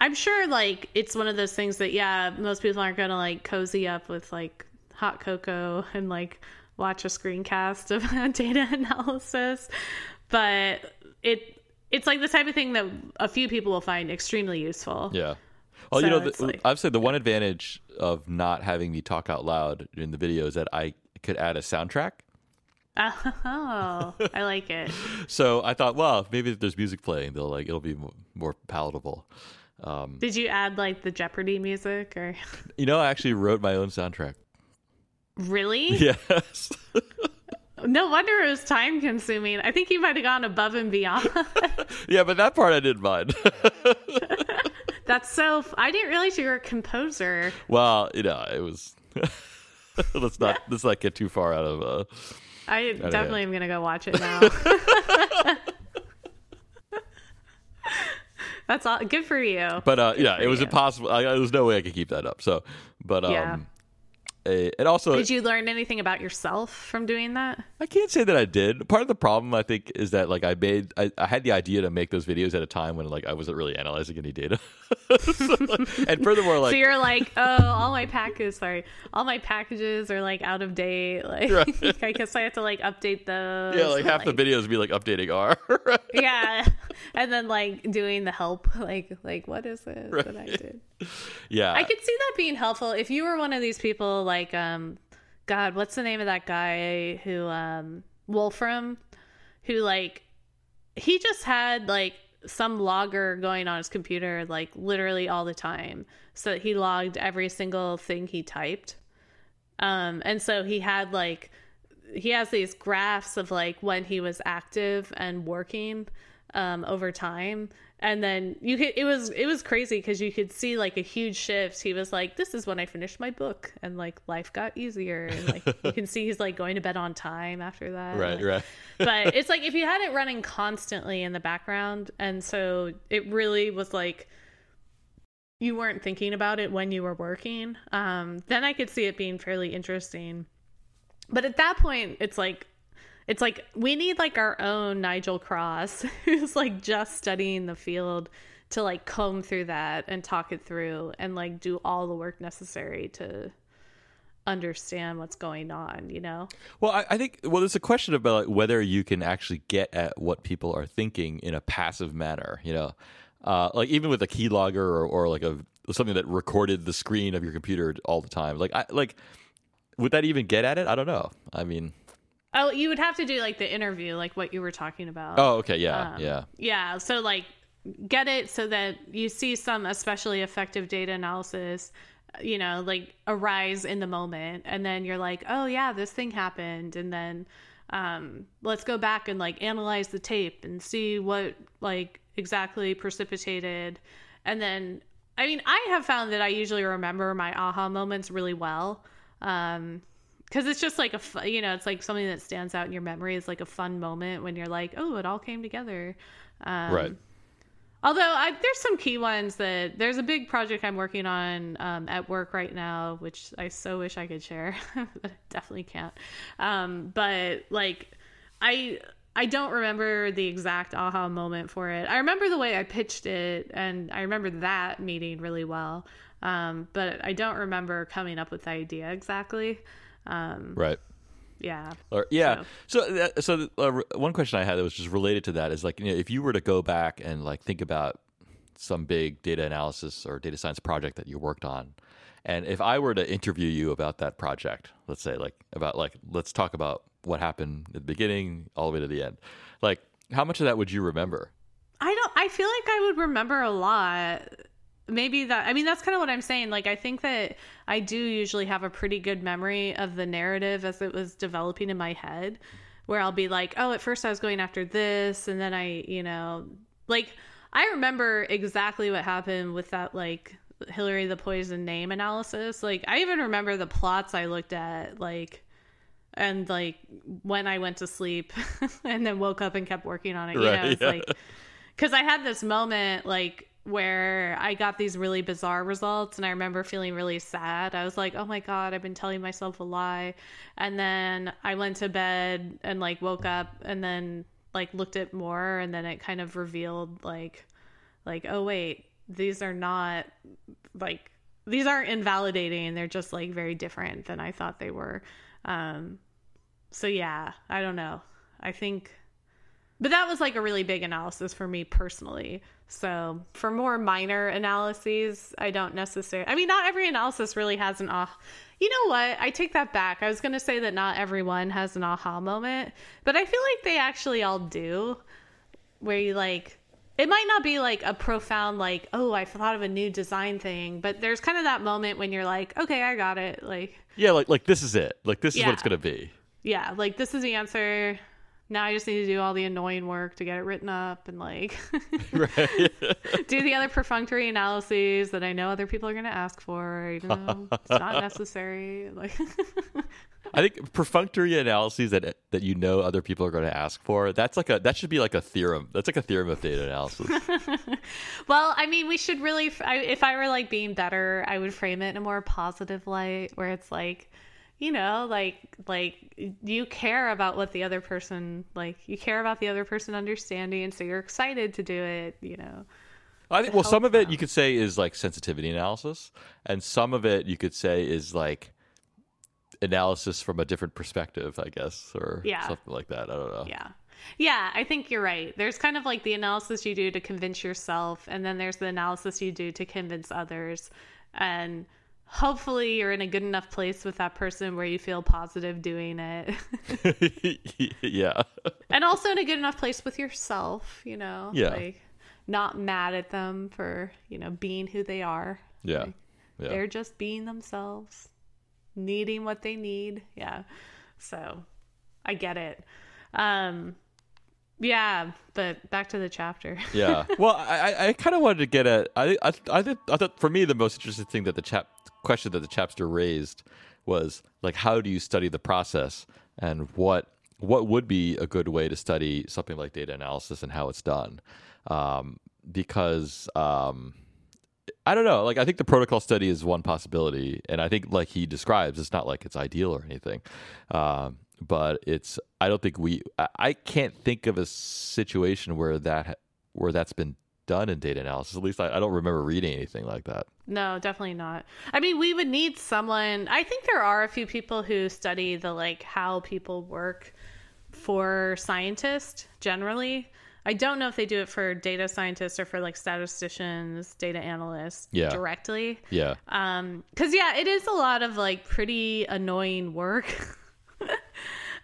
B: I'm sure like it's one of those things that yeah, most people aren't going to like cozy up with like hot cocoa and like watch a screencast of <laughs> data analysis, but it it's like the type of thing that a few people will find extremely useful.
A: yeah. Oh, you know, the,
B: like-
A: I've said the one advantage of not having me talk out loud in the video is that I could add a soundtrack.
B: Oh, I like it. <laughs>
A: So I thought, well, maybe if there's music playing, they'll like it'll be mo- more palatable.
B: Did you add like the Jeopardy music or <laughs>
A: You know, I actually wrote my own soundtrack.
B: really? <laughs>
A: Yes. <laughs>
B: No wonder it was time consuming. I think you might have gone above and beyond.
A: yeah, but that part I didn't mind.
B: That's so. F- I didn't realize you were a composer.
A: well, you know, it was. let's not let's not get too far out of. uh
B: I definitely am gonna go watch it now. That's all. Good for you.
A: But uh, yeah, it was
B: you.
A: impossible. I, there was no way I could keep that up. So, but um,
B: Yeah.
A: And also
B: Did you learn anything about yourself from doing that?
A: I can't say that I did. Part of the problem I think is that like I made I, I had the idea to make those videos at a time when like I wasn't really analyzing any data. <laughs> So, and furthermore, like
B: so you're like, oh, all my packages, sorry, all my packages are like out of date. <laughs> Like,
A: Right. <laughs>
B: I guess I have to like update those.
A: yeah, like half the videos be like updating R.
B: yeah, and then like doing the help, like, like what is it that I did?
A: yeah,
B: I could see that being helpful if you were one of these people like um God, what's the name of that guy who um Wolfram who like he just had like some logger going on his computer like literally all the time. So that he logged every single thing he typed. Um and so he had like he has these graphs of like when he was active and working um over time and then you could it was it was crazy because you could see like a huge shift. He was like this is when i finished my book and like life got easier. And like you can see he's like going to bed on time after that.
A: Right,
B: Like,
A: right.
B: but it's like if you had it running constantly in the background and so it really was like you weren't thinking about it when you were working um then i could see it being fairly interesting. But at that point it's like it's like we need like our own nigel cross <laughs> who's like just studying the field to like comb through that and talk it through and like do all the work necessary to understand what's going on you know
A: Well, I, I think well, there's a question about like, whether you can actually get at what people are thinking in a passive manner. You know, uh, like even with a keylogger or, or like a something that recorded the screen of your computer all the time. Like, I like would that even get at it? I don't know. I mean,
B: Oh, you would have to do like the interview, like what you were talking about.
A: oh, okay, yeah,
B: Um,
A: yeah,
B: Yeah. So, like, get it so that you see some especially effective data analysis, you know, like arise in the moment. And then you're like, oh, yeah, this thing happened. And then um, let's go back and like analyze the tape and see what like exactly precipitated. And then, I mean, I have found that I usually remember my aha moments really well. Um, because it's just like a fu- you know it's like something that stands out in your memory is like a fun moment when you're like oh it all came together. Um,
A: right.
B: although I, there's some key ones that there's a big project i'm working on um, at work right now which i so wish i could share <laughs> but I definitely can't. Um, but like i i don't remember the exact aha moment for it. I remember the way i pitched it and i remember that meeting really well. Um, but i don't remember coming up with the idea exactly um,
A: Right.
B: yeah.
A: Or yeah. So that, so uh, one question I had that was just related to that is like you know if you were to go back and like think about some big data analysis or data science project that you worked on, and if I were to interview you about that project, let's say like about like let's talk about what happened at the beginning all the way to the end, like how much of that would you remember?
B: I don't I feel like I would remember a lot. Maybe that I mean that's kind of what I'm saying. Like I think that I do usually have a pretty good memory of the narrative as it was developing in my head where I'll be like, "Oh, at first I was going after this and then I, you know, like I remember exactly what happened with that like Hilary the poison name analysis. Like I even remember the plots I looked at like and like when I went to sleep <laughs> and then woke up and kept working on it. You
A: Right,
B: know, it's
A: yeah.
B: like because I had this moment like where I got these really bizarre results and I remember feeling really sad. I was like, "Oh my god, I've been telling myself a lie." And then I went to bed and like woke up and then like looked at more and then it kind of revealed like like, "Oh wait, these are not like these aren't invalidating. They're just like very different than I thought they were." Um so yeah, I don't know. I think but that was like a really big analysis for me personally. So for more minor analyses, I don't necessarily. I mean, not every analysis really has an ah. You know what? I take that back. I was going to say that not everyone has an aha moment, but I feel like they actually all do. Where you like, it might not be like a profound like, oh, I thought of a new design thing, but there's kind of that moment when you're like, okay, I got it. Like,
A: Yeah, like like this is it. Like this is what it's gonna be.
B: yeah, like this is the answer. Now I just need to do all the annoying work to get it written up and like <laughs> <laughs> do the other perfunctory analyses that I know other people are going to ask for, even though it's not necessary. Like, <laughs>
A: I think perfunctory analyses that that you know other people are going to ask for. That's like a that should be like a theorem. That's like a theorem of data analysis.
B: well, I mean, we should really. I, if I were like being better, I would frame it in a more positive light, where it's like, you know, like like you care about what the other person like. You care about the other person understanding, and so you're excited to do it. You know.
A: I think well, some of it you could say is like sensitivity analysis, and some of it you could say is like analysis from a different perspective, I guess, or
B: Yeah.
A: something like that. I don't know.
B: Yeah. Yeah, I think you're right. There's kind of like the analysis you do to convince yourself, and then there's the analysis you do to convince others. And hopefully, you're in a good enough place with that person where you feel positive doing it. <laughs>
A: yeah.
B: and also in a good enough place with yourself, you know?
A: Yeah.
B: Like, not mad at them for, you know, being who they are.
A: Yeah.
B: Like,
A: Yeah.
B: They're just being themselves, needing what they need. Yeah. So I get it. Um, yeah, but back to the chapter.
A: yeah. <laughs> Well, I, I- I kind of wanted to get at. I, I, I, think, I thought for me the most interesting thing that the chap question that the chapter raised was like, how do you study the process, and what what would be a good way to study something like data analysis and how it's done, um, because. Um, I don't know. Like, I think the protocol study is one possibility, and I think, like he describes, it's not like it's ideal or anything. Um, but it's. I don't think we. I, I can't think of a situation where that where that's been done in data analysis. At least I, I don't remember reading anything like that.
B: No, definitely not. I mean, we would need someone. I think there are a few people who study the like how people work for scientists generally. I don't know if they do it for data scientists or for like statisticians, data analysts
A: Yeah.
B: directly.
A: Yeah.
B: Um, cause yeah, it is a lot of like pretty annoying work. <laughs>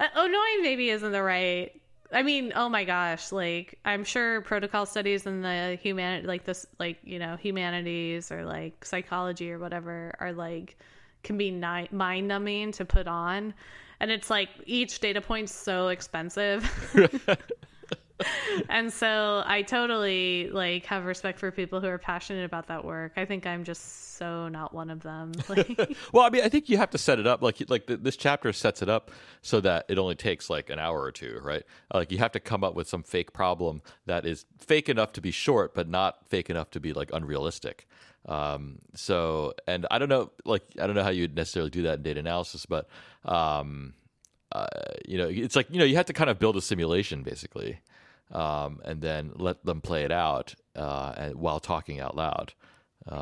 B: Uh, annoying maybe isn't the right. I mean, oh my gosh, like I'm sure protocol studies in the human, like this, like you know, humanities or like psychology or whatever are like can be ni- mind numbing to put on, and it's like each data point's so expensive. <laughs> <laughs> and so I totally like have respect for people who are passionate about that work. I think I'm just so not one of them. <laughs> Like,
A: Well, I mean, I think you have to set it up like like th- this chapter sets it up so that it only takes like an hour or two, right? Like you have to come up with some fake problem that is fake enough to be short, but not fake enough to be like unrealistic. Um, so, and I don't know, like I don't know how you'd necessarily do that in data analysis, but um, uh, you know, it's like you know, you have to kind of build a simulation basically, um, and then let them play it out uh, and, while talking out loud.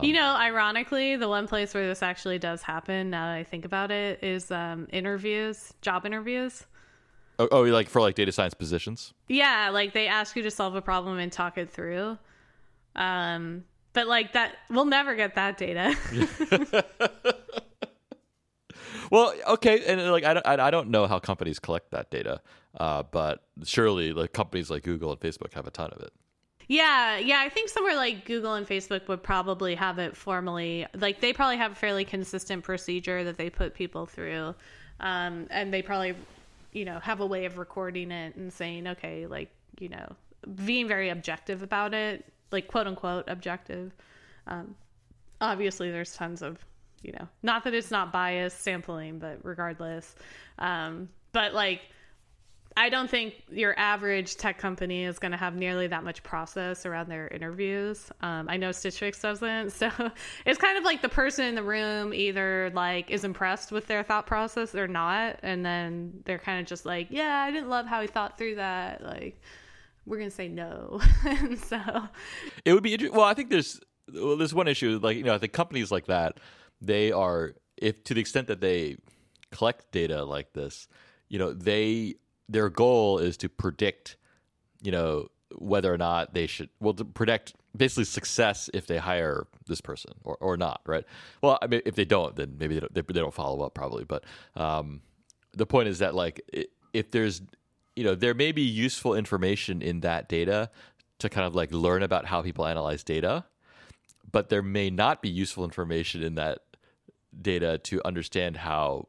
B: you know, ironically, the one place where this actually does happen, now that I think about it, is um, interviews, job interviews.
A: Oh, oh, like for like data science positions.
B: Yeah, like they ask you to solve a problem and talk it through. Um, but like that, we'll never get that data. <laughs> <laughs>
A: Well, okay, and like I don't, I I don't know how companies collect that data, uh, but surely like companies like Google and Facebook have a ton of it.
B: Yeah, yeah, I think somewhere like Google and Facebook would probably have it formally. Like they probably have a fairly consistent procedure that they put people through, um, and they probably, you know, have a way of recording it and saying, okay, like you know, being very objective about it, like quote unquote objective. Um, obviously, there's tons of, you know, not that it's not biased sampling, but regardless, um, but like I don't think your average tech company is going to have nearly that much process around their interviews. Um, I know Stitch Fix doesn't, <laughs> so it's kind of like the person in the room either like is impressed with their thought process or not, and then they're kind of just like, "Yeah, I didn't love how he thought through that." Like, we're gonna say no, <laughs> and so
A: it would be interesting. Well, I think there's well, there's one issue, like you know, the companies like that, they are if to the extent that they collect data like this, you know, they their goal is to predict, you know, whether or not they should well to predict basically success if they hire this person or, or not, right? Well, I mean, if they don't, then maybe they don't, they, they don't follow up probably. But um, the point is that like if there's you know there may be useful information in that data to kind of like learn about how people analyze data, but there may not be useful information in that data to understand how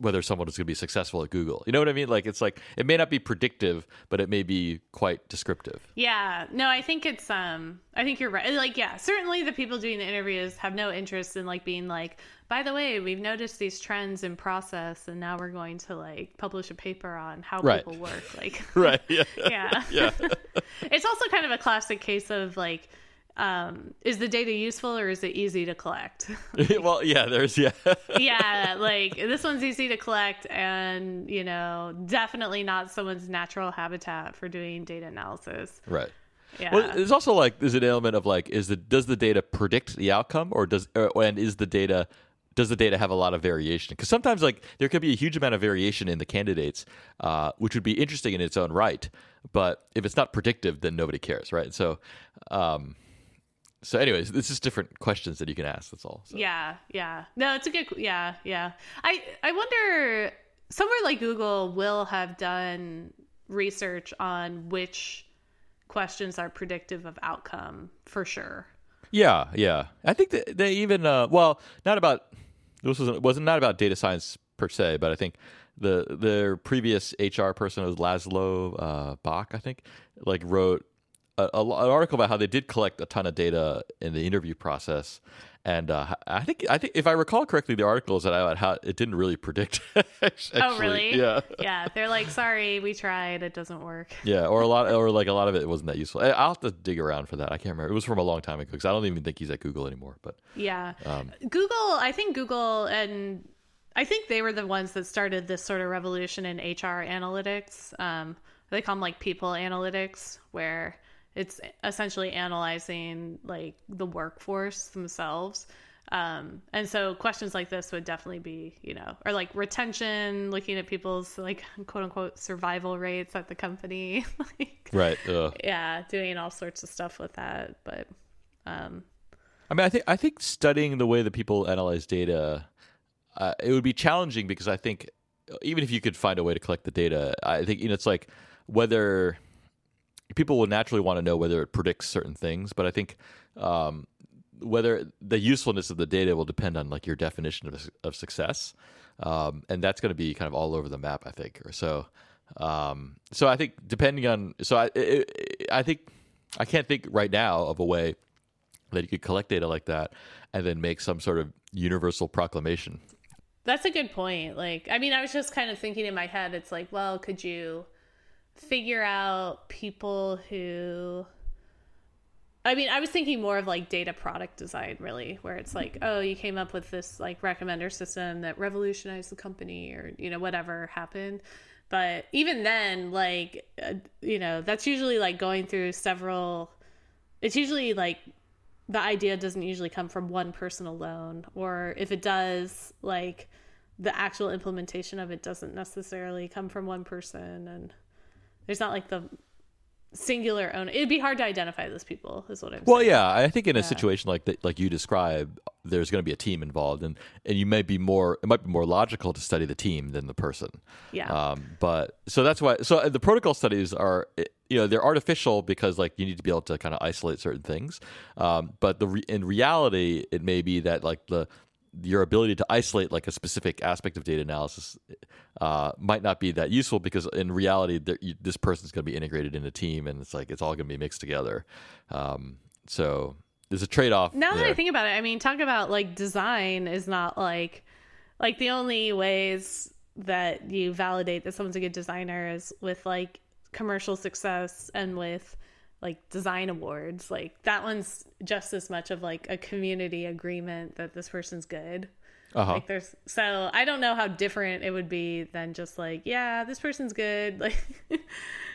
A: whether someone is going to be successful at Google. You know what I mean? Like it's like it may not be predictive, but it may be quite descriptive.
B: Yeah. No, I think it's um I think you're right. Like yeah, certainly the people doing the interviews have no interest in like being like, by the way, we've noticed these trends in process and now we're going to like publish a paper on how
A: right.
B: people work. Like <laughs>
A: Right. Yeah. <laughs>
B: yeah.
A: yeah. <laughs>
B: it's also kind of a classic case of like um, is the data useful or is it easy to collect? <laughs> <laughs>
A: well, yeah, there's yeah. <laughs>
B: yeah, like this one's easy to collect and, you know, definitely not someone's natural habitat for doing data analysis.
A: Right.
B: Yeah.
A: Well, there's also like there's an element of like is the does the data predict the outcome or does or, and is the data does the data have a lot of variation? Because sometimes like there could be a huge amount of variation in the candidates, uh, which would be interesting in its own right. But if it's not predictive, then nobody cares, right? So, um, so anyways this is different questions that you can ask that's all
B: so. yeah yeah. No it's a good yeah yeah. I i wonder somewhere like google will have done research on which questions are predictive of outcome for sure.
A: Yeah yeah. I think that they even uh well not about this was wasn't not about data science per se but i think the their previous hr person was laszlo uh, bock i think like wrote a, a, an article about how they did collect a ton of data in the interview process, and uh, I think I think if I recall correctly, the article is about how it didn't really predict. <laughs> actually.
B: Oh, really?
A: Yeah.
B: Yeah. They're like, sorry, we tried, it doesn't work. <laughs>
A: Yeah, or a lot, or like a lot of it wasn't that useful. I'll have to dig around for that. I can't remember. It was from a long time ago because I don't even think he's at Google anymore. But
B: yeah, um, Google. I think Google and I think they were the ones that started this sort of revolution in HR analytics. Um, they call them like people analytics, where it's essentially analyzing like the workforce themselves um, and so questions like this would definitely be you know or like retention looking at people's like quote unquote survival rates at the company <laughs> like,
A: right Ugh.
B: yeah doing all sorts of stuff with that but um,
A: i mean i think i think studying the way that people analyze data uh, it would be challenging because i think even if you could find a way to collect the data i think you know it's like whether people will naturally want to know whether it predicts certain things, but I think um, whether the usefulness of the data will depend on like your definition of of success, um, and that's going to be kind of all over the map. I think, or so. Um, so I think depending on so I it, I think I can't think right now of a way that you could collect data like that and then make some sort of universal proclamation.
B: That's a good point. Like, I mean, I was just kind of thinking in my head, it's like, well, could you figure out people who I mean, I was thinking more of like data product design, really, where it's like, oh, you came up with this like recommender system that revolutionized the company, or you know, whatever happened. But even then, like, uh, you know, that's usually like going through several. It's usually like the idea doesn't usually come from one person alone, or if it does, like, the actual implementation of it doesn't necessarily come from one person, and there's not like the singular owner. It'd be hard to identify those people, is what I'm
A: well,
B: saying.
A: Well, yeah, I think in a yeah. situation like that, like you describe, there's going to be a team involved, and and you may be more. It might be more logical to study the team than the person.
B: Yeah.
A: Um. But so that's why. So uh, the protocol studies are. You know they're artificial because like you need to be able to kind of isolate certain things, um, but the re- in reality it may be that like the your ability to isolate like a specific aspect of data analysis uh, might not be that useful because in reality you, this person's going to be integrated in a team and it's like it's all going to be mixed together um, so there's a trade-off
B: now
A: there.
B: that i think about it i mean talk about like design is not like like the only ways that you validate that someone's a good designer is with like commercial success and with like design awards. Like that one's just as much of like a community agreement that this person's good.
A: Uh-huh.
B: Like there's so I don't know how different it would be than just like, yeah, this person's good. <laughs> Like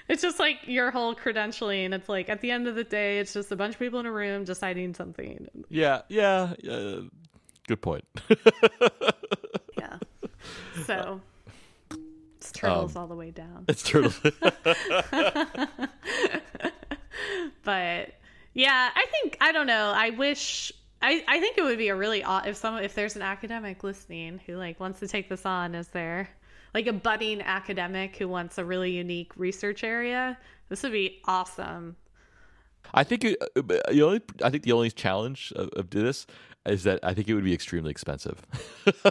B: it's just like your whole credentialing. It's like at the end of the day, it's just a bunch of people in a room deciding something.
A: Yeah, yeah. Uh, good point. <laughs>
B: Yeah. So it's turtles all the way down.
A: it's turtles. <laughs>
B: but yeah, I think I don't know. I wish I, I think it would be a really odd if some if there's an academic listening who like wants to take this on as their like a budding academic who wants a really unique research area. This would be awesome.
A: I think it, uh, the only I think the only challenge of, of this is that I think it would be extremely expensive.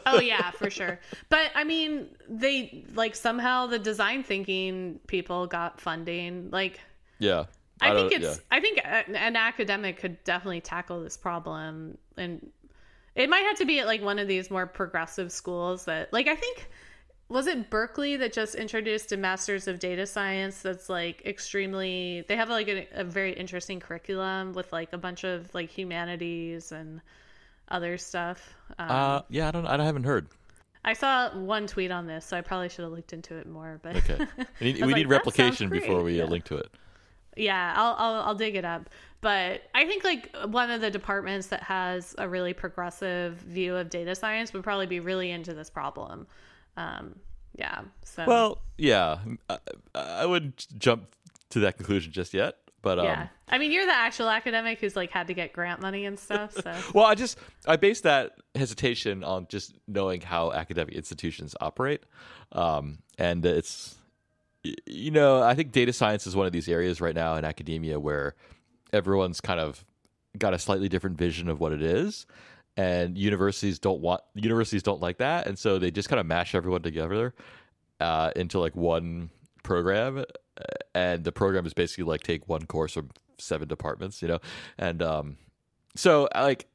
B: oh <laughs> yeah, for sure. But I mean, they like somehow the design thinking people got funding. Like
A: yeah.
B: I, think it's
A: yeah.
B: I think an academic could definitely tackle this problem and it might have to be at like one of these more progressive schools that like I think was it Berkeley that just introduced a masters of data science that's like extremely they have like a, a very interesting curriculum with like a bunch of like humanities and other stuff. Um,
A: Uh, yeah, I don't. I haven't heard.
B: I saw one tweet on this, so I probably should have looked into it more. But
A: Okay, <laughs> we need, we
B: like,
A: need replication before
B: great."
A: we uh, link to it.
B: Yeah, I'll, I'll I'll dig it up. But I think like one of the departments that has a really progressive view of data science would probably be really into this problem. Um, yeah. So
A: Well, yeah, I, I wouldn't jump to that conclusion just yet. But um,
B: yeah. I mean, you're the actual academic who's like had to get grant money and stuff. So <laughs>
A: well, I just I base that hesitation on just knowing how academic institutions operate, um, and it's you know I think data science is one of these areas right now in academia where everyone's kind of got a slightly different vision of what it is and universities don't want universities don't like that and so they just kind of mash everyone together uh, into like one program and the program is basically like take one course from seven departments you know? And um so like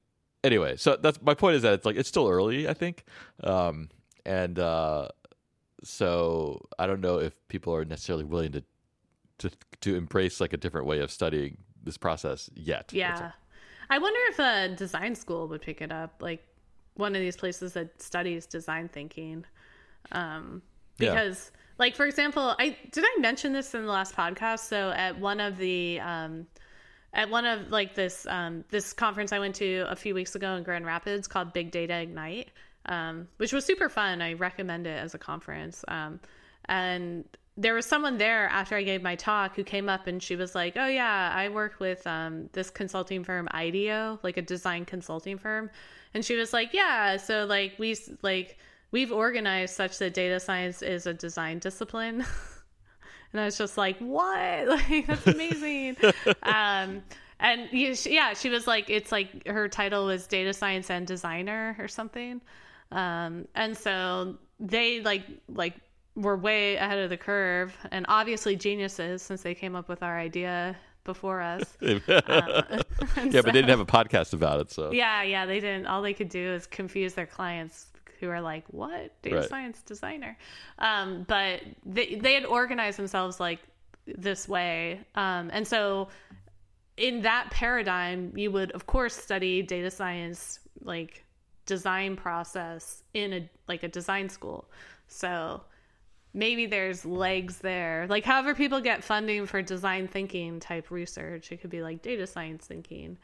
A: anyway so that's my point is that it's like it's still early i think um and uh so i don't know if people are necessarily willing to to to embrace like a different way of studying this process yet
B: yeah, I wonder if a design school would pick it up, like one of these places that studies design thinking. Um,
A: Yeah.
B: because, like for example, I did I mention this in the last podcast. So at one of the um, at one of like this um, this conference I went to a few weeks ago in Grand Rapids called Big Data Ignite, um, which was super fun. I recommend it as a conference. Um, and there was someone there after I gave my talk who came up and she was like, "Oh yeah, I work with um, this consulting firm IDEO, like a design consulting firm," and she was like, "Yeah, so like we like we've organized such that data science is a design discipline." <laughs> and I was just like, "What? <laughs> Like that's amazing." <laughs> um, and you, she, yeah, she was like, "It's like her title was data science and designer or something." Um, and so they like like were way ahead of the curve and obviously geniuses since they came up with our idea before us. <laughs>
A: yeah <laughs> but they didn't have a podcast about it so
B: Yeah, yeah, they didn't. All they could do is confuse their clients who are like, "What data
A: Right.
B: science designer?" Um, but they they had organized themselves like this way, um, and so in that paradigm, you would of course study data science like design process in a like a design school. So maybe there's legs there. Like however people get funding for design thinking type research, it could be like data science thinking.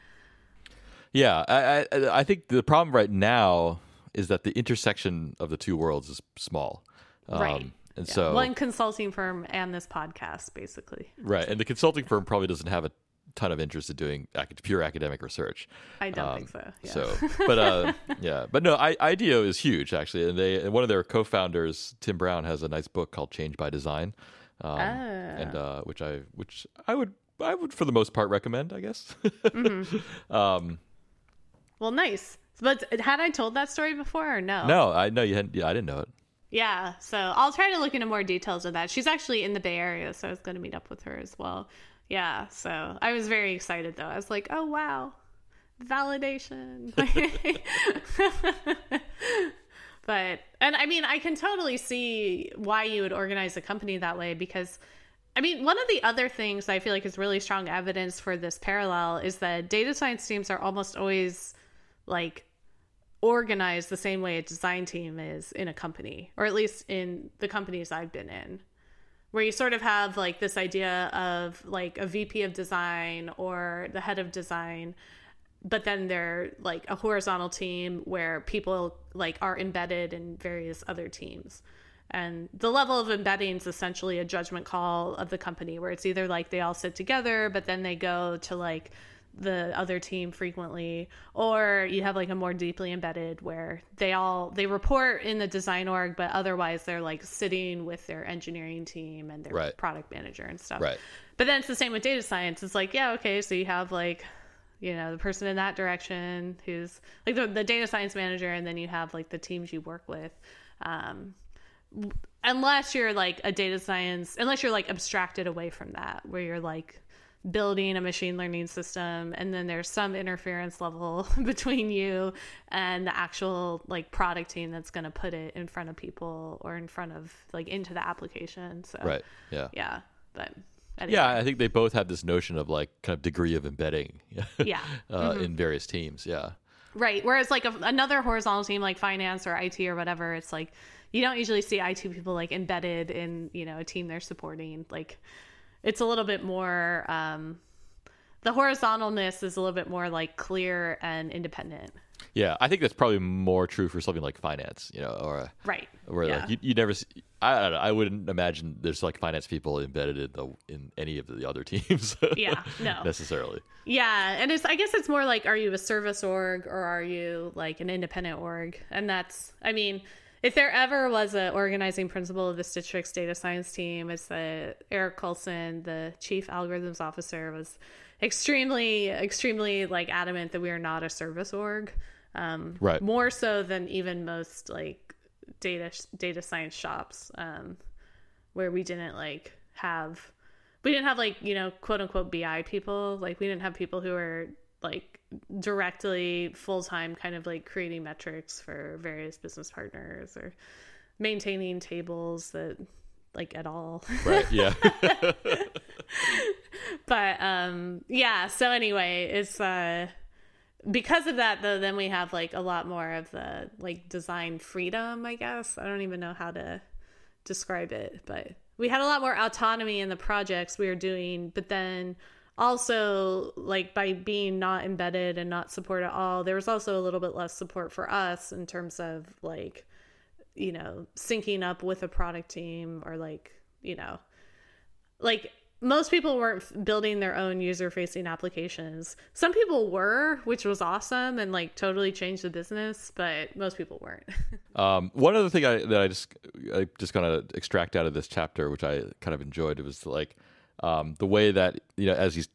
A: Yeah, I, I I think the problem right now is that the intersection of the two worlds is small, um,
B: Right.
A: And
B: Yeah.
A: so
B: one consulting firm and this podcast, basically.
A: right, and the consulting firm probably doesn't have a ton of interest in doing ac- pure academic research.
B: I don't
A: Um,
B: think so. Yeah.
A: So, <laughs> but uh, yeah, but no, I, IDEO is huge actually, and they and one of their co-founders, Tim Brown, has a nice book called Change by Design, um, and uh, which I which I would I would for the most part recommend, I guess.
B: Mm-hmm. <laughs>
A: um,
B: well, nice. But had I told that story before or no?
A: no, I know you hadn't. Yeah, I didn't know it.
B: Yeah. So I'll try to look into more details of that. She's actually in the Bay Area, so I was going to meet up with her as well. Yeah. So I was very excited though. I was like, oh wow, validation. <laughs> but And I mean, I can totally see why you would organize a company that way because I mean, one of the other things I feel like is really strong evidence for this parallel is that data science teams are almost always like organized the same way a design team is in a company, or at least in the companies I've been in, where you sort of have like this idea of like a VP of design or the head of design, but then they're like a horizontal team where people like are embedded in various other teams. And the level of embedding is essentially a judgment call of the company where it's either like they all sit together, but then they go to like the other team frequently or you have like a more deeply embedded where they all they report in the design org but otherwise they're like sitting with their engineering team and their
A: Right.
B: product manager and stuff
A: Right.
B: but then it's the same with data science it's like yeah okay so you have like you know the person in that direction who's like the, the data science manager and then you have like the teams you work with um unless you're like a data science unless you're like abstracted away from that where you're like building a machine learning system and then there's some interference level <laughs> between you and the actual like product team that's going to put it in front of people or in front of like into the application so
A: Right. Yeah.
B: yeah but anyway.
A: Yeah, I think they both have this notion of like kind of degree of embedding <laughs>
B: yeah
A: uh, in various teams. Yeah.
B: Right. Whereas like a, another horizontal team like finance or IT or whatever, it's like you don't usually see IT people like embedded in, you know, a team they're supporting. Like it's a little bit more um the horizontalness is a little bit more like clear and independent.
A: Yeah, I think that's probably more true for something like finance, you know, or a,
B: Right.
A: where
B: yeah.
A: like you, you never. See, I don't know. I wouldn't imagine there's like finance people embedded in the in any of the other <laughs> teams.
B: Yeah, no. <laughs>
A: necessarily.
B: Yeah, and it's I guess it's more like are you a service org or are you like an independent org? And that's I mean, if there ever was a organizing principle of the Stitch Fix data science team, it's that Eric Colson, the chief algorithms officer, was extremely extremely like adamant that we are not a service org. Um,
A: Right.
B: More so than even most like data data science shops, um, where we didn't like have we didn't have like you know quote unquote bi people like we didn't have people who were like directly full-time kind of like creating metrics for various business partners or maintaining tables that like at all
A: Right. Yeah. <laughs> <laughs>
B: but um yeah so anyway it's uh because of that though then we have like a lot more of the like design freedom i guess i don't even know how to describe it but we had a lot more autonomy in the projects we were doing but then also like by being not embedded and not support at all there was also a little bit less support for us in terms of like you know syncing up with a product team or like you know like most people weren't building their own user facing applications. Some people were which was awesome and like totally changed the business but most people weren't. <laughs>
A: Um, one other thing I, that I just I just kind of extract out of this chapter, which I kind of enjoyed, it was like um, the way that you know as he's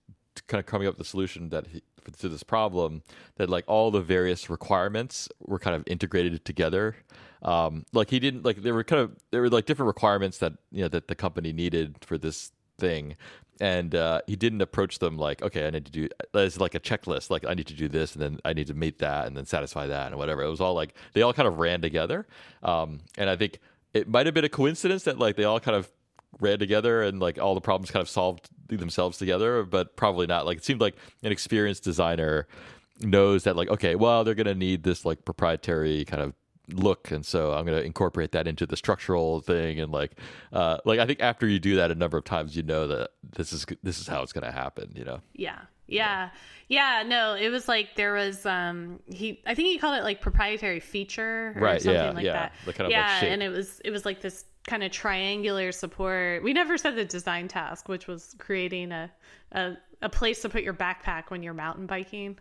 A: kind of coming up with the solution that he, to this problem, that like all the various requirements were kind of integrated together. Um, like he didn't like there were kind of there were like different requirements that you know that the company needed for this thing. And uh, he didn't approach them like okay i need to do it's like a checklist like i need to do this and then i need to meet that and then satisfy that and whatever. It was all like they all kind of ran together. Um, and i think it might have been a coincidence that like they all kind of ran together and like all the problems kind of solved themselves together but probably not like it seemed like an experienced designer knows that like okay well they're to need this like proprietary kind of look and so i'm going to incorporate that into the structural thing and like uh like i think after you do that a number of times you know that this is this is how it's going to happen you know
B: Yeah. Yeah. Yeah, no, it was like there was um he I think he called it like proprietary feature or
A: Right,
B: something
A: yeah,
B: like
A: yeah,
B: that.
A: the kind of, like,
B: yeah,
A: shape.
B: and it was it was like this kind of triangular support. We never said the design task, which was creating a a, a place to put your backpack when you're mountain biking.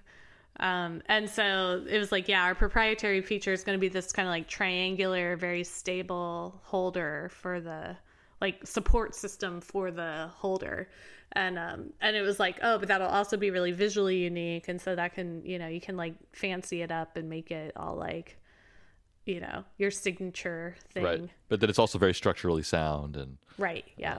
B: Um, and so it was like, yeah, our proprietary feature is going to be this kind of like triangular, very stable holder for the like support system for the holder. And um and it was like, oh, but that'll also be really visually unique and so that can, you know, you can like fancy it up and make it all like you know, your signature thing.
A: right but then it's also very structurally sound and
B: Right, yeah.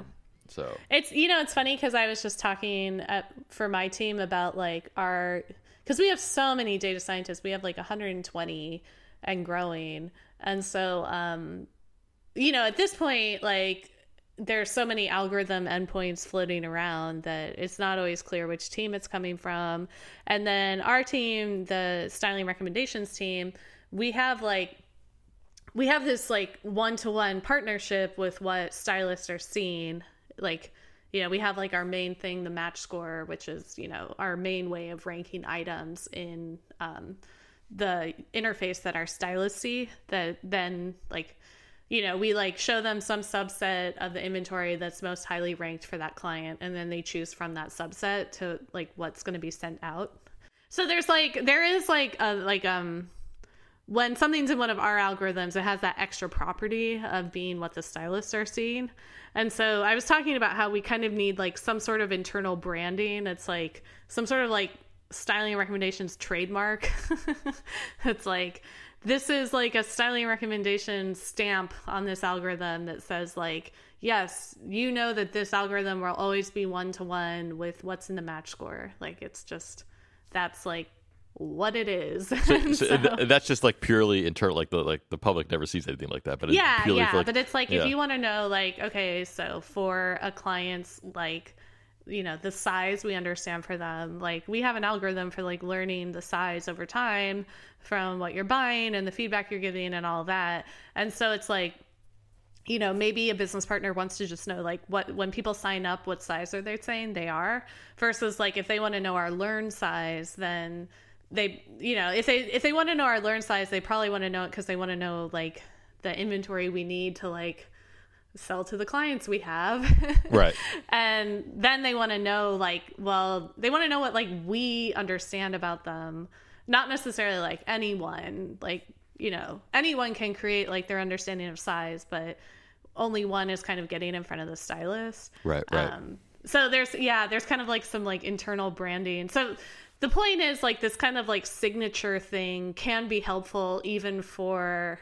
A: so
B: It's you know it's funny because I was just talking at, for my team about like our because we have so many data scientists. We have like 120 and growing. And so, um, you know, at this point, like there's so many algorithm endpoints floating around that it's not always clear which team it's coming from. And then our team, the styling recommendations team, we have like we have this like one-to-one partnership with what stylists are seeing like you know we have like our main thing the match score which is you know our main way of ranking items in um, the interface that our stylists see that then like you know we like show them some subset of the inventory that's most highly ranked for that client and then they choose from that subset to like what's going to be sent out so there's like there is like a like um when something's in one of our algorithms, it has that extra property of being what the stylists are seeing. And so I was talking about how we kind of need like some sort of internal branding. It's like some sort of like styling recommendations trademark. <laughs> it's like this is like a styling recommendation stamp on this algorithm that says like yes, you know that this algorithm will always be one to one with what's in the match score. Like it's just that's like what it is.
A: So, so <laughs> th- that's just like purely internal. Like the like the public never sees anything like that. But
B: yeah, yeah.
A: Like,
B: but it's like yeah. if you want to know, like, okay, so for a client's like, you know, the size we understand for them, like we have an algorithm for like learning the size over time from what you're buying and the feedback you're giving and all that. And so it's like you know maybe a business partner wants to just know like what when people sign up what size are they saying they are versus like if they want to know our learn size then they you know if they if they want to know our learn size they probably want to know it because they want to know like the inventory we need to like sell to the clients we have. <laughs>
A: Right.
B: And then they want to know like well they want to know what like we understand about them. Not necessarily like anyone like you know anyone can create like their understanding of size but only one is kind of getting in front of the stylist.
A: Right right. Um,
B: so there's yeah there's kind of like some like internal branding. So the point is like this kind of like signature thing can be helpful even for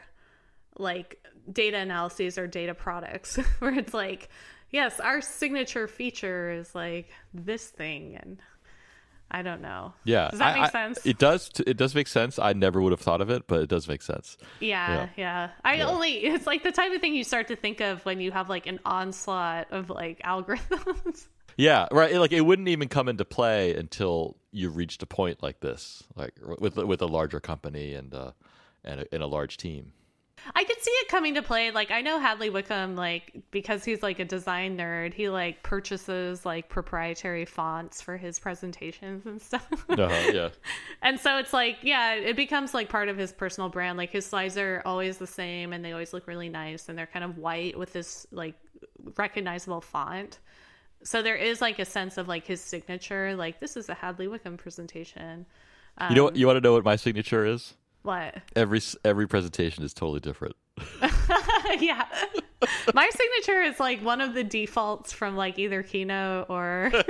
B: like data analyses or data products <laughs> where it's like yes our signature feature is like this thing and i don't know
A: yeah
B: does that
A: I,
B: make
A: I,
B: sense
A: it does it does make sense i never would have thought of it but it does make sense
B: yeah yeah, yeah. i yeah. only it's like the type of thing you start to think of when you have like an onslaught of like algorithms <laughs>
A: yeah, right. Like it wouldn't even come into play until you reached a point like this, like with with a larger company and uh, and a, and a large team.
B: I could see it coming to play. Like I know Hadley Wickham, like because he's like a design nerd, he like purchases like proprietary fonts for his presentations and stuff. <laughs>
A: Uh-huh, yeah. <laughs>
B: and so it's like, yeah, it becomes like part of his personal brand. Like his slides are always the same, and they always look really nice, and they're kind of white with this like recognizable font so there is like a sense of like his signature like this is a hadley wickham presentation
A: um, you know what, you want to know what my signature is
B: what
A: every every presentation is totally different <laughs> <laughs>
B: yeah my signature is like one of the defaults from like either keynote or <laughs>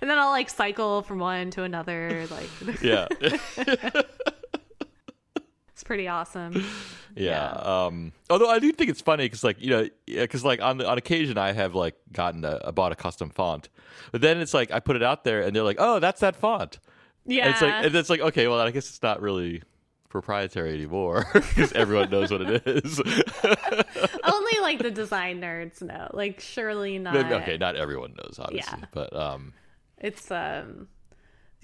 B: and then i'll like cycle from one to another like
A: yeah it's
B: pretty awesome.
A: Yeah. yeah. Um, although I do think it's funny because, like, you know, because like on on occasion I have like gotten a, I bought a custom font, but then it's like I put it out there and they're like, oh, that's that font.
B: Yeah.
A: And it's like and it's like okay, well, I guess it's not really proprietary anymore <laughs> because everyone knows what it is. <laughs>
B: Only <laughs> like the design nerds know. Like surely not.
A: Okay, not everyone knows, obviously, yeah. but um,
B: it's um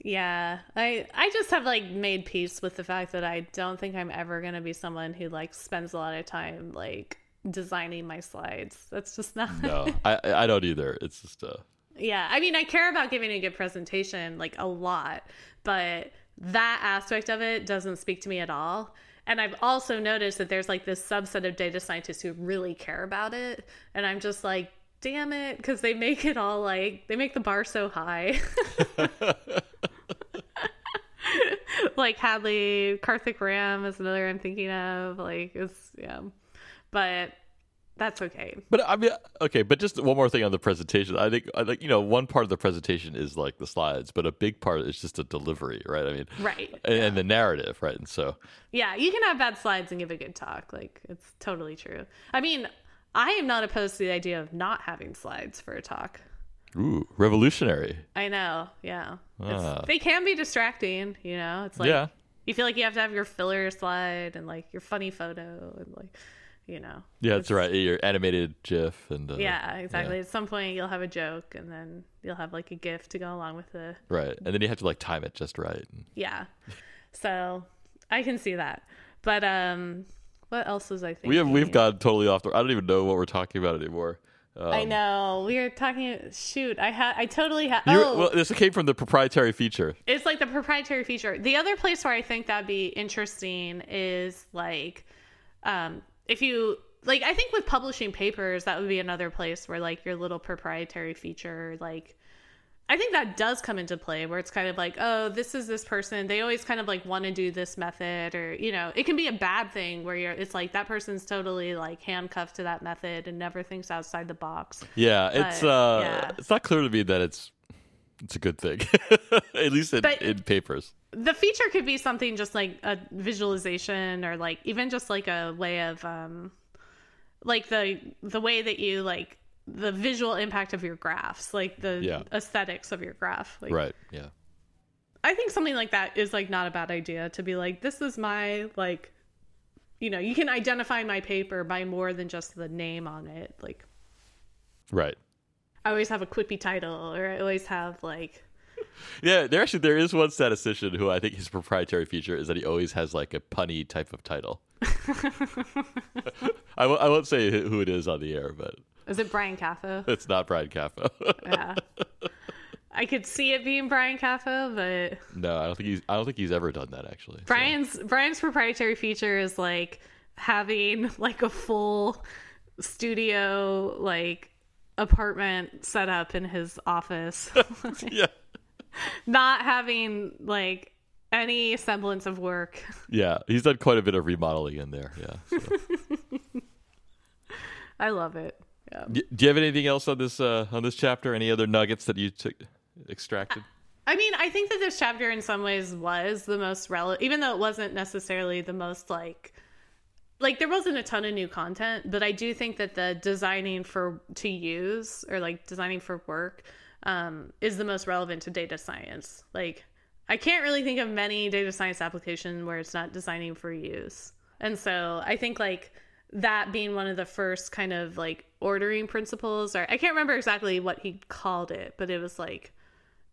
B: yeah i i just have like made peace with the fact that i don't think i'm ever going to be someone who like spends a lot of time like designing my slides that's just not
A: no i i don't either it's just uh
B: yeah i mean i care about giving a good presentation like a lot but that aspect of it doesn't speak to me at all and I've also noticed that there's like this subset of data scientists who really care about it. And I'm just like, damn it, because they make it all like, they make the bar so high. <laughs> like Hadley, Karthik Ram is another I'm thinking of. Like it's yeah, but that's okay.
A: But I mean, okay, but just one more thing on the presentation. I think I think you know one part of the presentation is like the slides, but a big part is just a delivery, right? I mean,
B: right,
A: and, yeah. and the narrative, right? And so
B: yeah, you can have bad slides and give a good talk. Like it's totally true. I mean, I am not opposed to the idea of not having slides for a talk.
A: Ooh, revolutionary.
B: I know. Yeah. Ah. They can be distracting, you know. It's like
A: Yeah.
B: you feel like you have to have your filler slide and like your funny photo and like you know.
A: Yeah, that's right. Your animated GIF and uh,
B: Yeah, exactly. At some point, you'll have a joke, and then you'll have like a GIF to go along with the.
A: right, and then you have to like time it just right.
B: Yeah, so I can see that. But um, what else was I thinking?
A: We have we've gone totally off the. I don't even know what we're talking about anymore. Um,
B: I know we were talking. Shoot, I had. I totally had. Oh,
A: well, this came from the proprietary feature.
B: it's like the proprietary feature. The other place where I think that'd be interesting is like, um, if you like, I think with publishing papers, that would be another place where like your little proprietary feature, like, I think that does come into play where it's kind of like, oh, this is this person. They always kind of like want to do this method, or you know, it can be a bad thing where you're. It's like that person's totally like handcuffed to that method and never thinks outside the box.
A: Yeah, it's uh,
B: yeah.
A: it's not clear to me that it's it's a good thing, <laughs> at least in,
B: But-
A: in papers.
B: The feature could be something just like a visualization or like even just like a way of um like the the way that you like the visual impact of your graphs like the
A: Yeah.
B: aesthetics of your graph like
A: Right. Yeah.
B: i think something like that is like not a bad idea to be like this is my like you know you can identify my paper by more than just the name on it like
A: Right.
B: i always have a quippy title or i always have like
A: Yeah, there actually there is one statistician who I think his proprietary feature is that he always has like a punny type of title. <laughs> I w- I won't say who it is on the air, but
B: is it brian caffo
A: it's not Brian Caffo.
B: yeah i could see it being brian caffo but
A: no, I don't think he's I don't think he's ever done that actually. So-
B: Brian's Brian's proprietary feature is like having like a full studio like apartment set up in his office. <laughs>
A: yeah.
B: Not having like any semblance of work.
A: Yeah, he's done quite a bit of remodeling in there. Yeah. so. <laughs>
B: I love it. Yeah.
A: D- Do you have anything else on this uh, on this chapter? Any other nuggets that you took extracted?
B: I mean, I think that this chapter in some ways was the most relevant, even though it wasn't necessarily the most like, like there wasn't a ton of new content, but I do think that the designing for to use or like designing for work um, is the most relevant to data science. Like, I can't really think of many data science application where it's not designing for use, and so I think like that being one of the first kind of like ordering principles, or I can't remember exactly what he called it, but it was like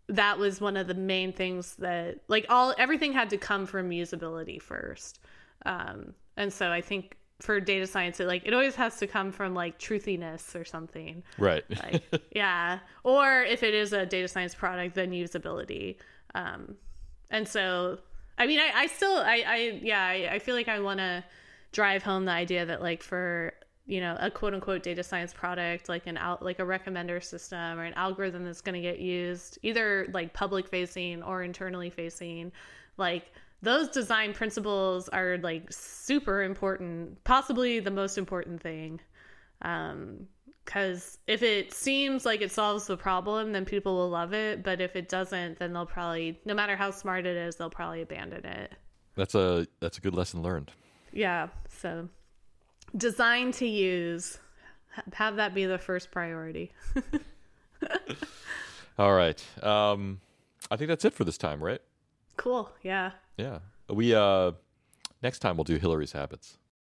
B: that was one of the main things that like all everything had to come from usability first um and so i think for data science it like it always has to come from like truthiness or something.
A: Right.
B: like <laughs> yeah. Or if it is a data science product then usability. Um and so i mean i, I still i i yeah i, I feel like i want to drive home the idea that like for you know a quote unquote data science product like an out like a recommender system or an algorithm that's going to get used either like public facing or internally facing like those design principles are like super important possibly the most important thing um because if it seems like it solves the problem then people will love it but if it doesn't then they'll probably no matter how smart it is they'll probably abandon it
A: That's a that's a good lesson learned.
B: yeah so design to use have that be the first priority <laughs> <laughs>
A: All right. Um, I think that's it for this time, right?
B: cool yeah
A: Yeah. We uh, next time we'll do Hilary's habits.